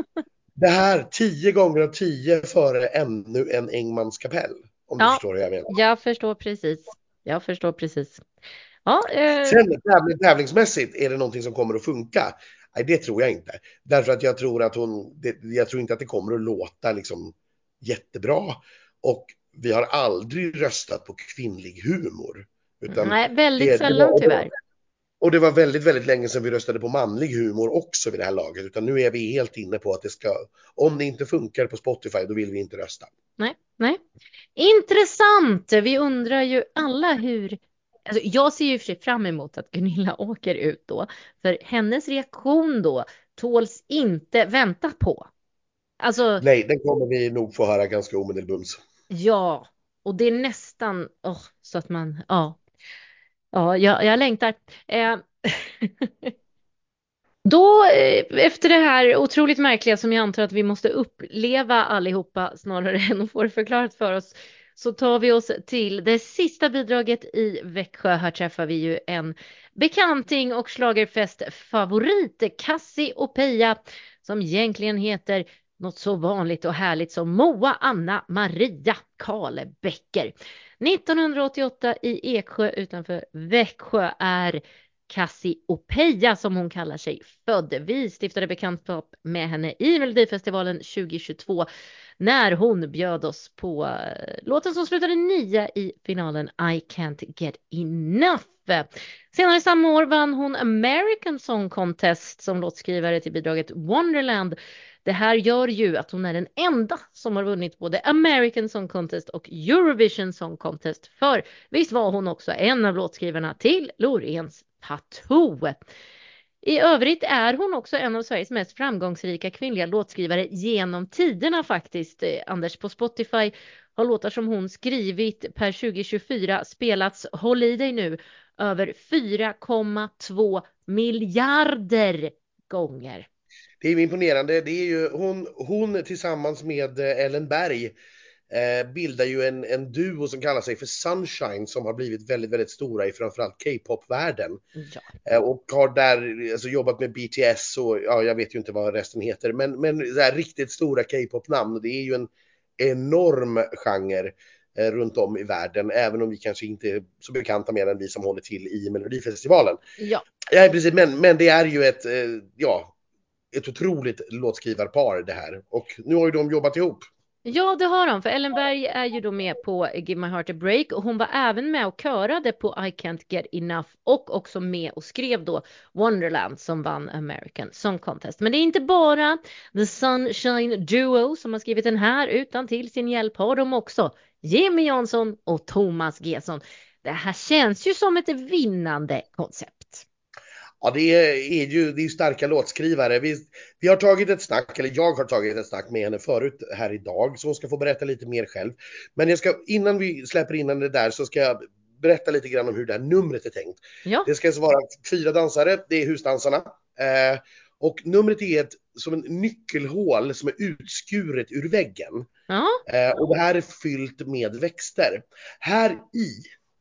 det här tio gånger av tio före ännu en Engmans kapell. Om du Ja. förstår vad jag menar. Jag förstår precis. Jag förstår precis. Ja, eh, Sen tävling, tävlingsmässigt, är det någonting som kommer att funka? Nej, det tror jag inte. Därför att jag tror att hon, det, jag tror inte att det kommer att låta liksom jättebra. Och vi har aldrig röstat på kvinnlig humor. Utan nej, det- väldigt det sällan var- tyvärr. Och det var väldigt, väldigt länge sedan vi röstade på manlig humor också vid det här laget. Utan nu är vi helt inne på att det ska, om det inte funkar på Spotify, då vill vi inte rösta. Nej, nej. Intressant! Vi undrar ju alla hur... Alltså jag ser ju för sig fram emot att Gunilla [LAUGHS] åker ut då, för hennes reaktion då tåls inte vänta på. Alltså, Nej, den kommer vi nog få höra ganska omedelbums. ja, och det är nästan åh, så att man, ja, ja, jag, jag längtar. Eh, [LAUGHS] Då, eh, efter det här otroligt märkliga som jag antar att vi måste uppleva allihopa snarare [LAUGHS] än att få det förklarat för oss, så tar vi oss till det sista bidraget i Växjö. Här träffar vi ju en bekanting och schlagerfestfavorit, Cassie och Peja, som egentligen heter något så vanligt och härligt som Moa Anna Maria Karlebäcker. 1988 i Eksjö utanför Växjö är Cassiopeia som hon kallar sig född. Vi stiftade bekantskap med henne i Melodifestivalen 2022 när hon bjöd oss på eh, låten som slutade nia i finalen I can't get enough. Senare samma år vann hon American Song Contest som låtskrivare till bidraget Wonderland. Det här gör ju att hon är den enda som har vunnit både American Song Contest och Eurovision Song Contest. För visst var hon också en av låtskrivarna till Loreens Tattoo. I övrigt är hon också en av Sveriges mest framgångsrika kvinnliga låtskrivare genom tiderna faktiskt. Eh, Anders, på Spotify har låtar som hon skrivit per 2024 spelats, håll i dig nu, över 4,2 miljarder gånger. Det är imponerande. Det är ju hon, hon tillsammans med eh, Ellen Berg eh, bildar ju en, en duo som kallar sig för Sunshine som har blivit väldigt, väldigt stora i framförallt K-pop-världen. Ja. Eh, och har där alltså, jobbat med BTS och ja, jag vet ju inte vad resten heter, men, men så här, riktigt stora K-pop-namn. Det är ju en enorm genre eh, runt om i världen, även om vi kanske inte är så bekanta med den, vi som håller till i Melodifestivalen. ja, Ja, precis, men, men det är ju ett, eh, ja, ett otroligt låtskrivarpar det här. Och nu har ju de jobbat ihop. Ja, det har de, för Ellen Berg är ju då med på Give My Heart A Break och hon var även med och körade på I Can't Get Enough och också med och skrev då Wonderland som vann American Song Contest. Men det är inte bara The Sunshine Duo som har skrivit den här utan till sin hjälp har de också Jimmy Jansson och Thomas Gesson. Det här känns ju som ett vinnande koncept. Ja, det är ju det är starka låtskrivare. Vi, vi har tagit ett snack, eller jag har tagit ett snack med henne förut här idag, så hon ska få berätta lite mer själv. Men jag ska, innan vi släpper in henne där så ska jag berätta lite grann om hur det här numret är tänkt. Ja. Det ska alltså vara fyra dansare, det är husdansarna. Eh, och numret är ett, som en nyckelhål som är utskuret ur väggen. Ja. Eh, och det här är fyllt med växter. Här i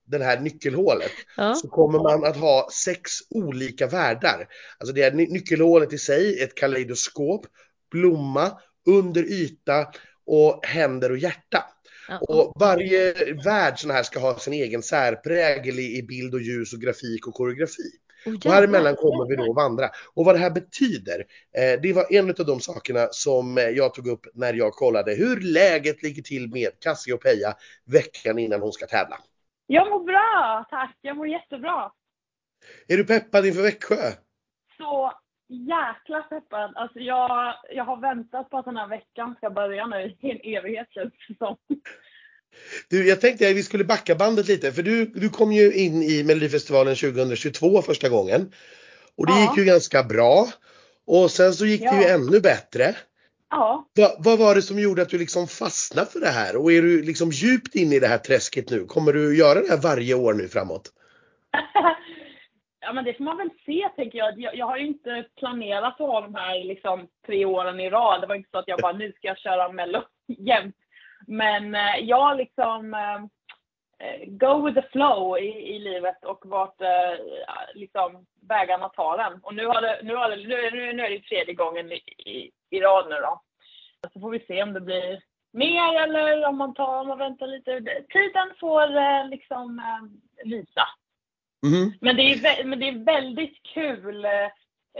det här nyckelhålet Ja. så kommer man att ha sex olika världar. Alltså det är ny- nyckelhålet i sig, ett kaleidoskop, blomma, under yta och händer och hjärta. Ja. Och varje värld sån här ska ha sin egen särprägel i, bild och ljus och grafik och koreografi. Oh, Och här emellan kommer vi då vandra. Och vad det här betyder, eh, det var en av de sakerna som eh, jag tog upp när jag kollade hur läget ligger till med Cassiopeia veckan innan hon ska tävla. Jag mår bra, tack. Jag mår jättebra. Är du peppad inför Växjö? Så jäkla peppad. Alltså jag, jag har väntat på att den här veckan ska börja nu i en evighet känns det som. Du, jag tänkte att vi skulle backa bandet lite, för du, du kom ju in i Melodifestivalen 2022 första gången. Och det Ja. gick ju ganska bra. Och sen så gick det ju Ja. ännu bättre. Ja, Va, vad var det som gjorde att du liksom fastnade för det här? Och är du liksom djupt inne i det här träsket nu? Kommer du göra det här varje år nu framåt? [LAUGHS] ja men det får man väl se tänker jag. jag. Jag har ju inte planerat att ha de här liksom tre åren i rad. Det var inte så att jag bara nu ska jag köra mello [LAUGHS] jämt. Men eh, jag liksom eh, go with the flow i, i livet och vart eh, liksom vägarna tar den. Och nu, har det, nu, har det, nu, är- nu, nu är det tredje gången i, i, i rad nu då. Så får vi se om det blir mer eller om man tar, om man väntar lite. Tiden får eh, liksom eh, visa. Mhm. Men det är, men det är väldigt kul eh,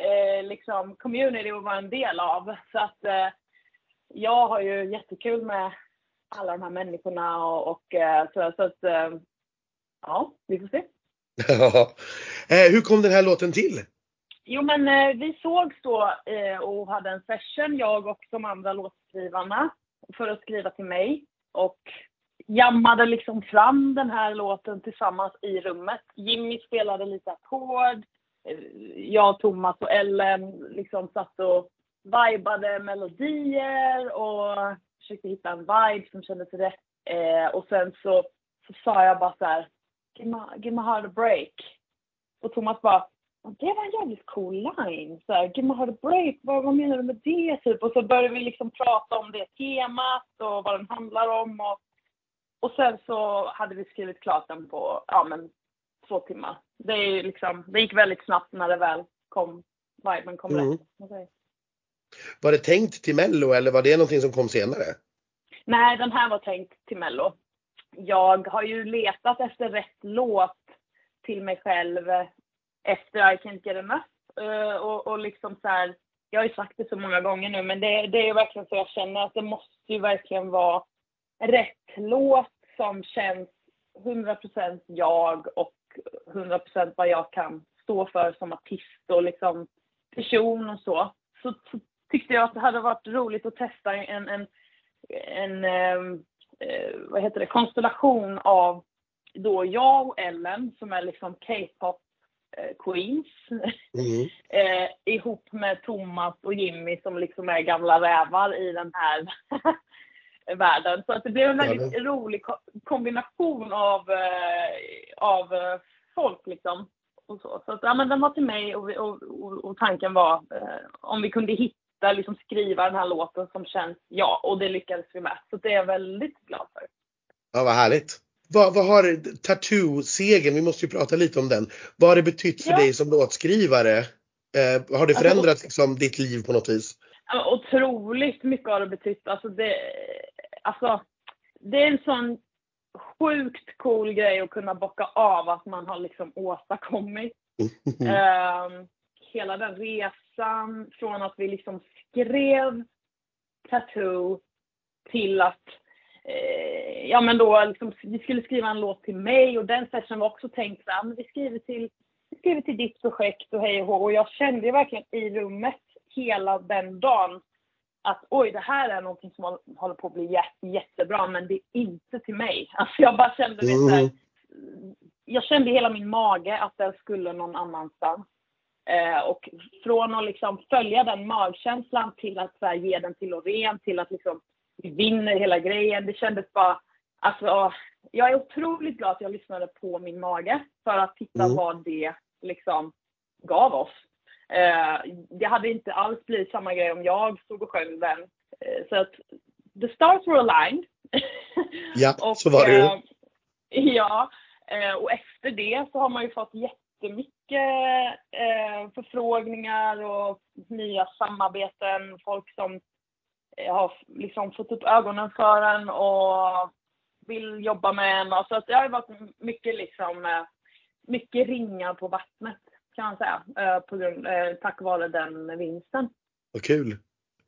eh, liksom community att vara en del av. Så att eh, jag har ju jättekul med alla de här människorna och, och eh, så, så att eh, ja, vi får se. [LAUGHS] Eh, hur kom den här låten till? Jo men vi sågs då och hade en session, jag och de andra låtskrivarna, för att skriva till mig. Och jammade liksom fram den här låten tillsammans i rummet. Jimmy spelade lite ackord. Jag, Thomas och Ellen liksom satt och vibade melodier och försökte hitta en vibe som kändes rätt. Eh, och sen så, så sa jag bara så här, give my, give my heart a break. Och Thomas bara, "Ja, det var en jävligt cool line. Så här, give my heart a break, vad, vad menar du med det? Typ. Och så började vi liksom prata om det temat och vad den handlar om. Och, och sen så hade vi skrivit klart den på, ja men, två timmar. Det, är liksom, det gick väldigt snabbt när det väl kom, viben kom Mm. rätt. Var det tänkt till Mello eller var det någonting som kom senare? Nej, den här var tänkt till Mello. Jag har ju letat efter rätt låt till mig själv efter I can't get enough. Eh, och, och liksom så här, jag har ju sagt det så många gånger nu, men det, det är ju verkligen så jag känner att det måste ju verkligen vara rätt låt som känns 100% jag och 100% vad jag kan stå för som artist och liksom person och så. Så, så tyckte jag att det hade varit roligt att testa en, en, en ehm, eh, vad heter det, konstellation av då jag och Ellen som är liksom K-pop eh, queens Mm. [LAUGHS] eh, ihop med Thomas och Jimmy som liksom är gamla rävar i den här [LAUGHS] världen. Så att det blev en Ja, väldigt rolig ko- kombination av, eh, av eh, folk liksom. Och så så att, ja, men den var till mig och, och, och, och tanken var eh, om vi kunde hitta, liksom skriva den här låten som känns ja, och det lyckades vi med. Så det är jag väldigt glad för. Ja, vad härligt. Vad, vad har Tattoo-segern, vi måste ju prata lite om den. Vad har det betytt för Ja. dig som låtskrivare? Eh, har det Alltså- förändrat liksom, ditt liv på något vis? Otroligt mycket har det betytt. Alltså det, alltså, det är en sån sjukt cool grej att kunna bocka av att man har liksom åstadkommit. Ehm, hela den resan från att vi liksom skrev Tattoo till att eh, ja men då liksom, vi skulle skriva en låt till mig och den session var också tänkt så men vi skriver till, vi skriver till ditt projekt och hej och hå. Och jag kände ju verkligen i rummet hela den dagen att oj, det här är någonting som håll- håller på att bli jätte, jättebra, men det är inte till mig. [LAUGHS] Alltså jag bara kände, Mm. jag kände i hela min mage att den skulle någon annanstans. Eh, och från att liksom följa den magkänslan till att så här, ge den till Loreen, till att liksom vi vinner hela grejen. Det kändes bara, alltså jag är otroligt glad att jag lyssnade på min mage för att titta mm. vad det liksom gav oss. Eh, det hade inte alls blivit samma grej om jag stod och sjöng den. Eh, så att the stars were aligned. Ja, [LAUGHS] och, så var det ju. Eh, [LAUGHS] ja, eh, och efter det så har man ju fått jättemycket eh, förfrågningar och nya samarbeten. Folk som eh, har liksom fått upp ögonen för en och vill jobba med en. Så att det har varit mycket liksom, eh, mycket ringar på vattnet kan man säga, eh, på grund, eh, tack vare den vinsten. Vad kul!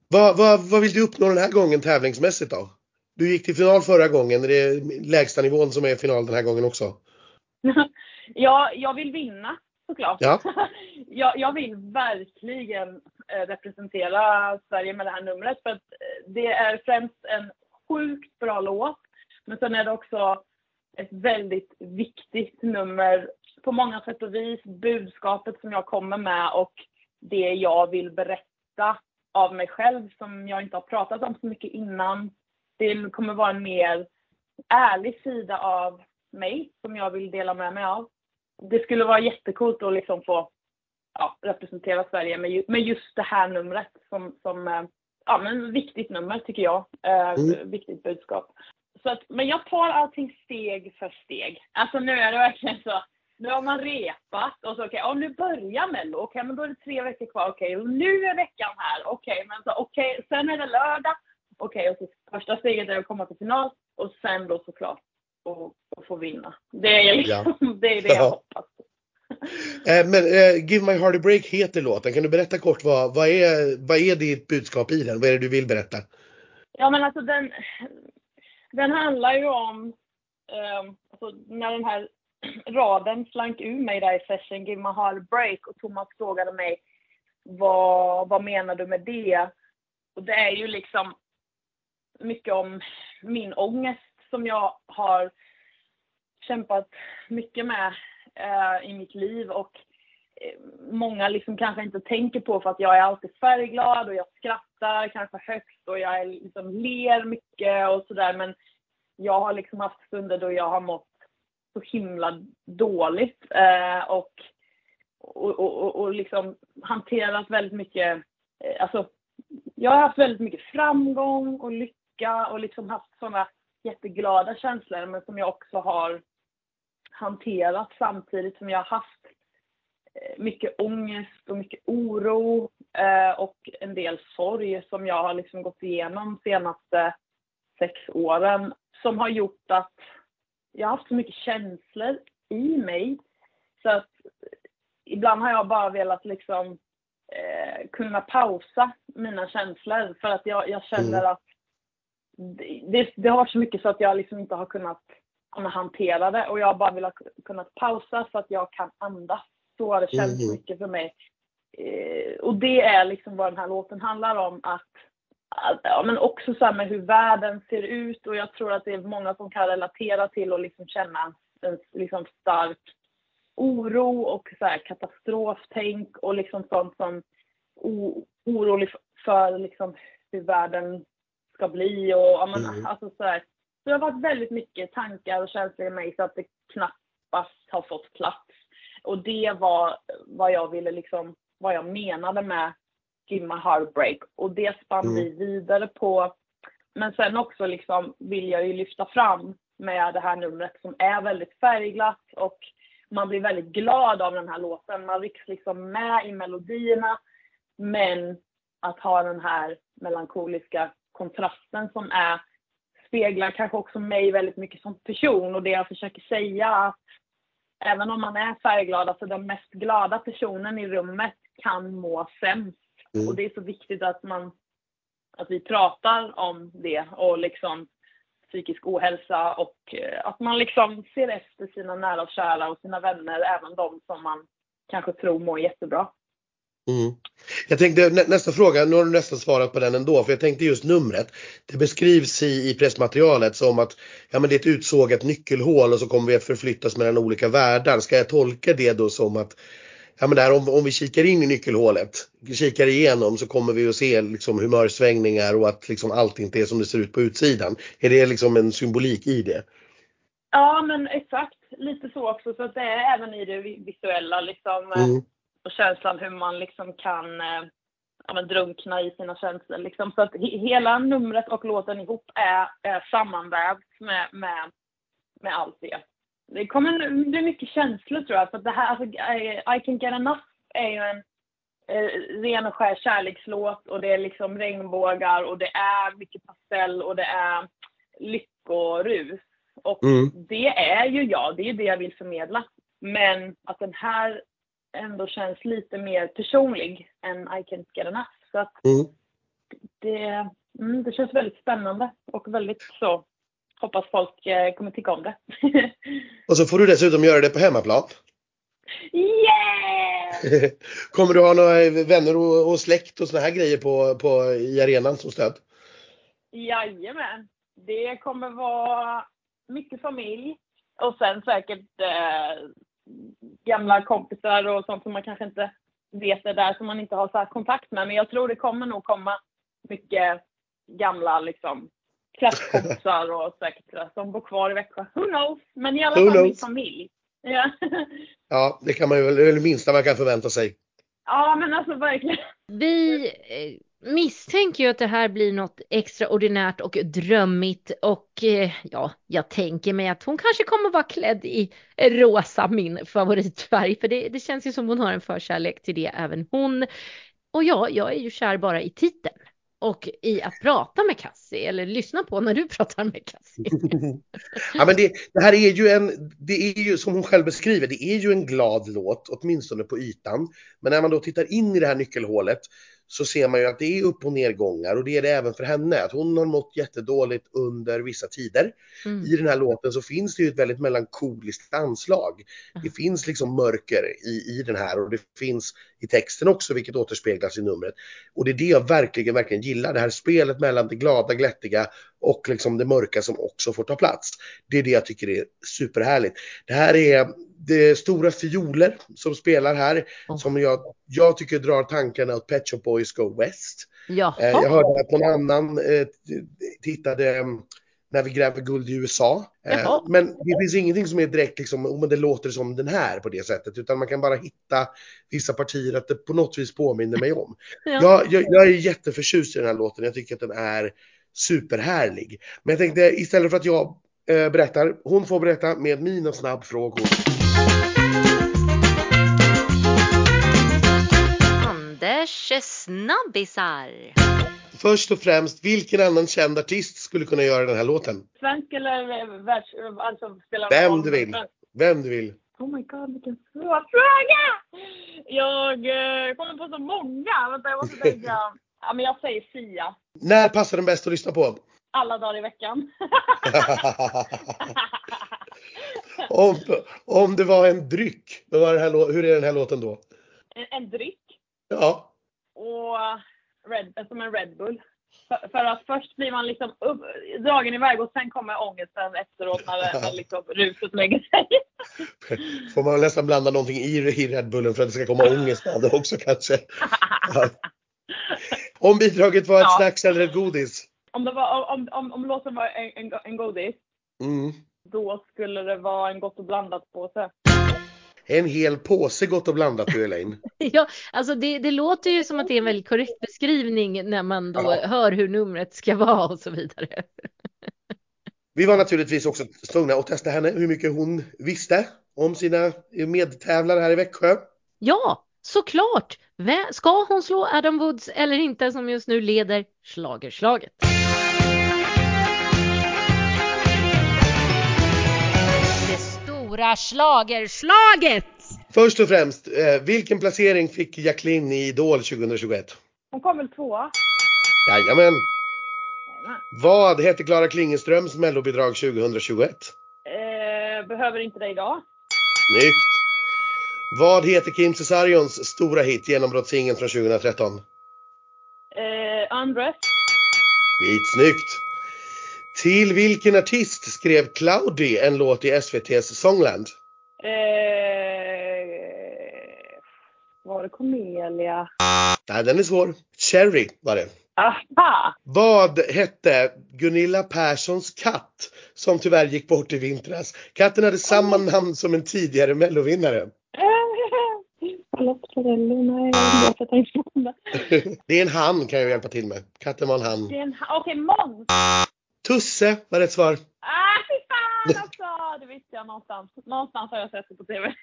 Vad, vad, vad vill du uppnå den här gången tävlingsmässigt då? Du gick till final förra gången, det är lägsta nivån som är final den här gången också. [LAUGHS] ja, jag vill vinna såklart. Ja. [LAUGHS] jag, jag vill verkligen representera Sverige med det här numret för att det är främst en sjukt bra låt men sen är det också ett väldigt viktigt nummer på många sätt och vis. Budskapet som jag kommer med och det jag vill berätta av mig själv som jag inte har pratat om så mycket innan. Det kommer vara en mer ärlig sida av mig som jag vill dela med mig av. Det skulle vara jättekult att liksom få ja, representera Sverige med, med just det här numret som, som ja, men viktigt nummer tycker jag. Eh, mm. Viktigt budskap. Så att, men jag tar allting steg för steg. Alltså nu är det verkligen så. Nu har man repat och så okej, okay, nu börjar Mello. Okej, okay, men då är det tre veckor kvar. Okej, okay, nu är veckan här. Okej, men så okej, sen är det lördag. Okej, och så första steget är att komma till final och sen då såklart att få vinna. Det är liksom, ja. [LAUGHS] det, är det jag hoppas på. [LAUGHS] Eh, men uh, Give My Heart a Break heter låten. Kan du berätta kort vad, vad, är, vad är ditt budskap i den? Vad är det du vill berätta? Ja men alltså den, den handlar ju om, eh, alltså när den här [CLEARS THROAT] raden slank ur mig där i session, Give my heart a break, och Thomas frågade mig vad, vad menar du med det? Och det är ju liksom mycket om min ångest som jag har kämpat mycket med eh, i mitt liv och eh, många liksom kanske inte tänker på för att jag är alltid färgglad och jag skrattar kanske högt och jag är liksom ler mycket och sådär. Men jag har liksom haft stunder då jag har mått så himla dåligt eh, och, och, och, och liksom hanterat väldigt mycket, eh, alltså jag har haft väldigt mycket framgång och lycka och liksom haft sådana jätteglada känslor men som jag också har hanterat samtidigt som jag har haft eh, mycket ångest och mycket oro eh, och en del sorg som jag har liksom gått igenom senaste sex åren som har gjort att jag har haft så mycket känslor i mig. Så att ibland har jag bara velat liksom eh, kunna pausa mina känslor för att jag, jag känner mm. att det, det, har varit så mycket så att jag liksom inte har kunnat, kunnat hantera det och jag har bara velat kunna pausa så att jag kan andas. Så har det känts mm. mycket för mig. Eh, och det är liksom vad den här låten handlar om att ja, men också så med hur världen ser ut och jag tror att det är många som kan relatera till och liksom känna en liksom stark oro och så här katastroftänk och liksom sånt som orolig för liksom hur världen ska bli och ja, men, mm. alltså så här. Så det har varit väldigt mycket tankar och känslor i mig så att det knappast har fått plats. Och det var vad jag ville liksom, vad jag menade med Give My Heartbreak och det spann mm. vi vidare på. Men sen också liksom vill jag ju lyfta fram med det här numret som är väldigt färgglatt och man blir väldigt glad av den här låten. Man rycks liksom med i melodierna. Men att ha den här melankoliska kontrasten som är speglar kanske också mig väldigt mycket som person och det jag försöker säga att även om man är färgglad, alltså den mest glada personen i rummet kan må sämst Mm. Och det är så viktigt att man att vi pratar om det och liksom psykisk ohälsa och eh, att man liksom ser efter sina nära och kära och sina vänner, även de som man kanske tror mår jättebra. Mm. Jag tänkte nä nästa fråga, nu har du nästan svarat på den ändå, för jag tänkte just numret. Det beskrivs i, i pressmaterialet som att ja, men det är ett utsågat nyckelhål och så kommer vi att förflyttas mellan olika världar. Ska jag tolka det då som att ja men där om, om vi kikar in i nyckelhålet, kikar igenom så kommer vi att se liksom humörsvängningar och att liksom allt inte är som det ser ut på utsidan. Är det liksom en symbolik i det? Ja, men exakt. Lite så också. Så att det är även i det visuella liksom. Mm. Och känslan hur man liksom kan eh, ja, men drunkna i sina känslor. Liksom. Så att hela numret och låten ihop är, är sammanvävt med, med, med allt det. Det kommer bli mycket känslor tror jag. För det här, alltså, I, I can get enough är ju en eh, ren och skär kärlekslåt och det är liksom regnbågar och det är mycket pastell och det är lyckorus. Och mm. det är ju jag, det är det jag vill förmedla. Men att den här ändå känns lite mer personlig än I can't get enough. Så att mm. det, mm, det känns väldigt spännande och väldigt så hoppas folk eh, kommer tycka om det. [LAUGHS] och så får du dessutom göra det på hemmaplan. Yeah! [LAUGHS] kommer du ha några vänner och, och släkt och såna här grejer på, på, i arenan som stöd? Jajamän. Det kommer vara mycket familj och sen säkert eh, gamla kompisar och sånt som man kanske inte vet är där som man inte har så kontakt med. Men jag tror det kommer nog komma mycket gamla liksom klasskompisar och säkert som bor kvar i Växjö. Who knows? Men i alla Who fall knows? min familj. Ja. [LAUGHS] ja, det kan man ju väl, det minsta man kan förvänta sig. Ja, men alltså verkligen. Vi misstänker ju att det här blir något extraordinärt och drömmigt och eh, ja, jag tänker mig att hon kanske kommer vara klädd i rosa, min favoritfärg, för det, det känns ju som hon har en förkärlek till det även hon. Och ja, jag är ju kär bara i titeln och i att prata med Cassie eller lyssna på när du [LAUGHS] pratar med Cassie. [LAUGHS] ja, men det, det, här är ju en, det är ju som hon själv beskriver, det är ju en glad låt, åtminstone på ytan. Men när man då tittar in i det här nyckelhålet så ser man ju att det är upp och nedgångar och det är det även för henne. Att hon har mått jättedåligt under vissa tider. Mm. I den här låten så finns det ju ett väldigt melankoliskt anslag. Mm. Det finns liksom mörker i, i den här och det finns i texten också vilket återspeglas i numret. Och det är det jag verkligen, verkligen gillar. Det här spelet mellan det glada, glättiga och liksom det mörka som också får ta plats. Det är det jag tycker är superhärligt. Det här är det är stora fioler som spelar här oh. som jag, jag tycker drar tankarna åt Pet Shop Boys Go West. Jaha. Eh, jag hörde att någon annan eh, tittade mm, när vi gräver guld i USA. Eh, Jaha. Men det finns ingenting som är direkt liksom, oh, men det låter som den här på det sättet, utan man kan bara hitta vissa partier att det på något vis påminner mig om. [LAUGHS] ja. jag, jag, jag är jätteförtjust i den här låten, jag tycker att den är superhärlig. Men jag tänkte istället för att jag eh, berättar, hon får berätta med mina snabbfrågor. Anders snabbisar. Först och främst, vilken annan känd artist skulle kunna göra den här låten? Svensk eller världs... Alltså spelar Vem du vill. Vem du vill. Oh my god, vilken svår fråga! Jag eh, kommer på så många. Vänta, jag måste tänka. [LAUGHS] ja, men jag säger Sia. När passar den bäst att lyssna på? Alla dagar i veckan. [LAUGHS] om, om det var en dryck, var här, hur är den här låten då? En, en dryck? Ja. Och Red, som en Red Bull. För, för, att först blir man liksom upp, dragen iväg och sen kommer ångesten efteråt när, när liksom ruset lägger sig. [LAUGHS] Får man nästan blanda någonting i, i Red Bullen för att det ska komma ångest av det också kanske. [LAUGHS] Ja. Om bidraget var ett ja. snacks eller ett godis? Om, det var, om, om, om låten var en, en, en godis, mm. då skulle det vara en gott och blandat påse. En hel påse gott och blandat du Elaine. [LAUGHS] ja, alltså det, det, låter ju som att det är en väldigt korrekt beskrivning när man då ja. hör hur numret ska [LAUGHS] vara och så vidare. [LAUGHS] Vi var naturligtvis också tvungna att testa henne hur mycket hon visste om sina medtävlare här i Växjö. Ja, såklart. Ska hon slå Adam Woods eller inte som just nu leder slagerslaget? Stora slagerslaget! Först och främst, eh, vilken placering fick Jacqueline i Idol 2021? Hon kom väl tvåa? Jajamän. Vad heter Klara Klingenströms mellobidrag 2021? Eh, behöver inte det idag. Snyggt. Vad heter Kim Cesarions stora hit, genombrottsingeln från 2013? Eh, Undressed. Skitsnyggt. Till vilken artist skrev Cloudy en låt i SVT's Songland? Eh, Var det Cornelia? Nej, den är svår. Cherry var det. Aha! Vad hette Gunilla Perssons katt som tyvärr gick bort i vintras? Katten hade samma namn som en tidigare mellovinnare. [LAUGHS] [LAUGHS] Det. Är en han kan jag hjälpa till med. Katten var en han. Okej, Måns! Tusse var rätt svar. Ah, fy fan [LAUGHS] alltså! Det visste jag någonstans. Någonstans har jag sett det på TV.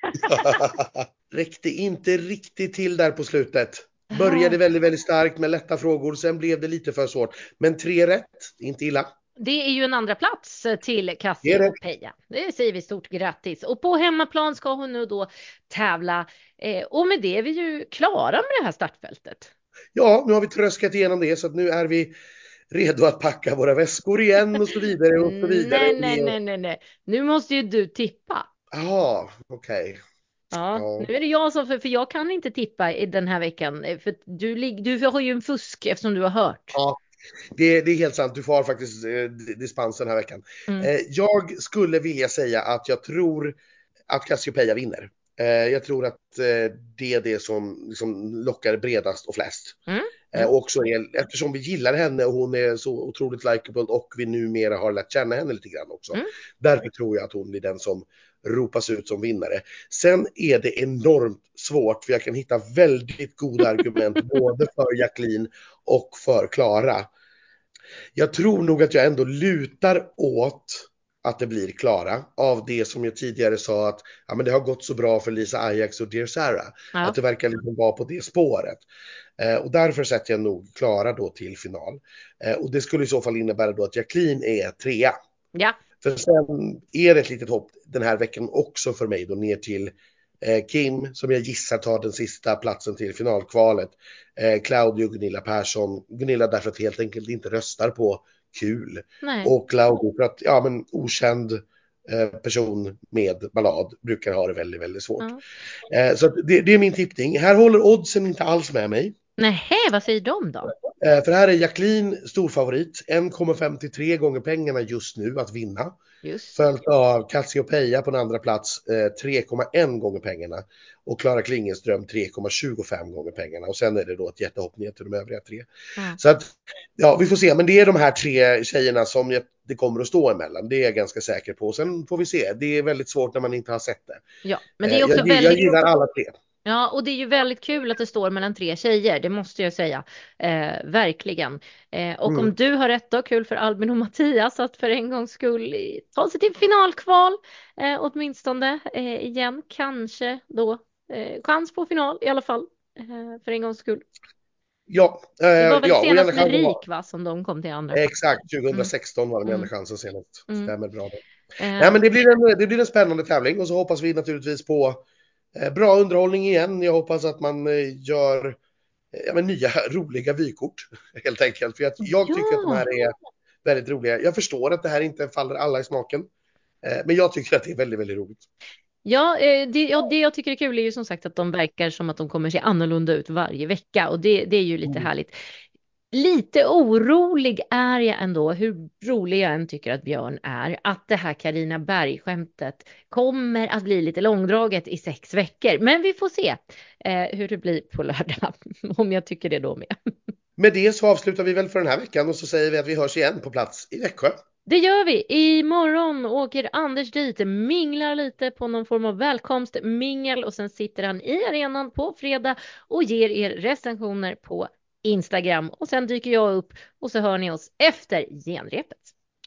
[LAUGHS] Räckte inte riktigt till där på slutet. Började väldigt, väldigt starkt med lätta frågor. Sen blev det lite för svårt. Men tre rätt, inte illa. Det är ju en andra plats till Det är Cassiopeia. Det säger vi stort grattis. Och på hemmaplan ska hon nu då tävla. Eh, och med det är vi ju klara med det här startfältet. Ja, nu har vi tröskat igenom det så att nu är vi redo att packa våra väskor igen och så vidare och så vidare. Nej, nej, nej, nej, nej. Nu måste ju du tippa. Jaha, okej. Ja, Ja. nu är det jag som, för, för jag kan inte tippa i den här veckan. eh, För du, du har ju en fusk eftersom du har hört. Ja, det, det är helt sant. Du får faktiskt eh, dispens den här veckan. Mm. Eh, jag skulle vilja säga att jag tror att Cassiopeia vinner. Jag tror att det är det som liksom lockar bredast och flest. Mm. Eh, också eftersom vi gillar henne och hon är så otroligt likeable och vi numera har lärt känna henne lite grann också. Mm. Därför tror jag att hon blir den som ropas ut som vinnare. Sen är det enormt svårt för jag kan hitta väldigt goda argument [LAUGHS] både för Jacqueline och för Klara. Jag tror nog att jag ändå lutar åt att det blir Klara av det som jag tidigare sa att ja, men det har gått så bra för Lisa Ajax och Dear Sarah. Ja. Att det verkar liksom vara på det spåret. Eh, och därför sätter jag nog Klara då till final. Eh, och det skulle i så fall innebära då att Jacqueline är trea. Ja, För sen är det ett litet hopp den här veckan också för mig då ner till eh, Kim som jag gissar tar den sista platsen till finalkvalet. Eh, Claudio och Gunilla Persson. Gunilla därför att helt enkelt inte röstar på kul. nej. Och Claudio för att, ja men okänd eh, person med ballad brukar ha det väldigt, väldigt svårt. Eh, så det, det är min tippning. Här håller oddsen inte alls med mig. Nähä, vad säger de då? Eh, för här är Jacqueline storfavorit. 1,53 gånger pengarna just nu att vinna. Just. Följt av Cassiopeia på en andra plats eh, 3,1 gånger pengarna. Och Klara Klingenström 3,25 gånger pengarna. Och sen är det då ett jättehopp ner till de övriga tre. Ja. Så att, ja vi får se. Men det är de här tre tjejerna som jag, det kommer att stå emellan. Det är jag ganska säker på. Sen får vi se. Det är väldigt svårt när man inte har sett det. Ja, men det är Eh, också jag, jag väldigt gillar alla tre. Ja, och det är ju väldigt kul att det står mellan tre tjejer, det måste jag säga. Eh, verkligen. Eh, och Mm. om du har rätt då, kul för Albin och Mattias att för en gångs skull ta sig till finalkval eh, åtminstone eh, igen. Kanske då eh, chans på final i alla fall eh, för en gångs skull. Ja, eh, Det var väl ja senast med RIK va, som de kom till andra. Exakt, 2016 var det med Mm. chansen senast. Mm. Stämmer bra. Eh, Nej men det blir, en, det blir en spännande tävling och så hoppas vi naturligtvis på bra underhållning igen. Jag hoppas att man eh, gör eh, ja, men nya [LAUGHS] roliga vykort [LAUGHS] helt enkelt. För jag, jag tycker Ja. att de här är väldigt roliga. Jag förstår att det här inte faller alla i smaken. Eh, men jag tycker att det är väldigt, väldigt roligt. Ja, eh, det, ja, det jag tycker är kul är ju som sagt att de verkar som att de kommer se annorlunda ut varje vecka och det, det är ju lite Mm. härligt. Lite orolig är jag ändå, hur rolig jag än tycker att Björn är, att det här Carina Berg-skämtet kommer att bli lite långdraget i sex veckor. Men vi får se eh, hur det blir på lördag, [LAUGHS] om jag tycker det då med. Med det så avslutar vi väl för den här veckan och så säger vi att vi hörs igen på plats i Växjö. Det gör vi. Imorgon åker Anders dit, minglar lite på någon form av välkomstmingel och sen sitter han i arenan på fredag och ger er recensioner på Instagram och sen dyker jag upp och så hör ni oss efter genrepet.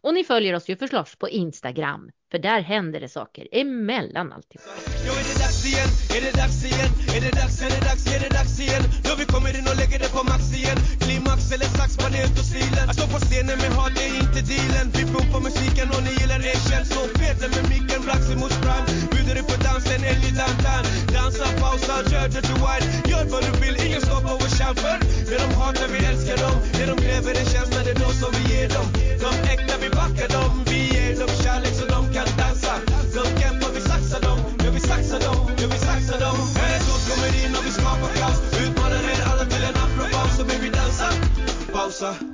Och ni följer oss ju förstås på Instagram, för där händer det saker emellan alltid. Jo, är det dags igen? Är det dags igen? Är det dags? Är det dags? Är det dags igen? Då vi kommer in och lägger det på max igen. Klimax eller sax, manet och stilen. Att stå på scenen med hat är inte dealen. Vi pumpar musiken och ni gillar er känd. Så petar med micken, Braxi mot Prime en dig. Dansa, pausa, kör dirty white Gör vad du vill, ingen stoppar vår chans. För det de hatar, vi älskar dem. Det de kräver är känsla, det är då som vi ger dem. De äkta, vi backar dem. Vi ger dem kärlek så de kan dansa. De kämpar, vi saxar dem. Ja, vi saxar dem. Ja, vi saxar dem. Här är så kommer in och vi skapar kaos. Utmanar er alla till en afropaus. Så baby dansa, pausa.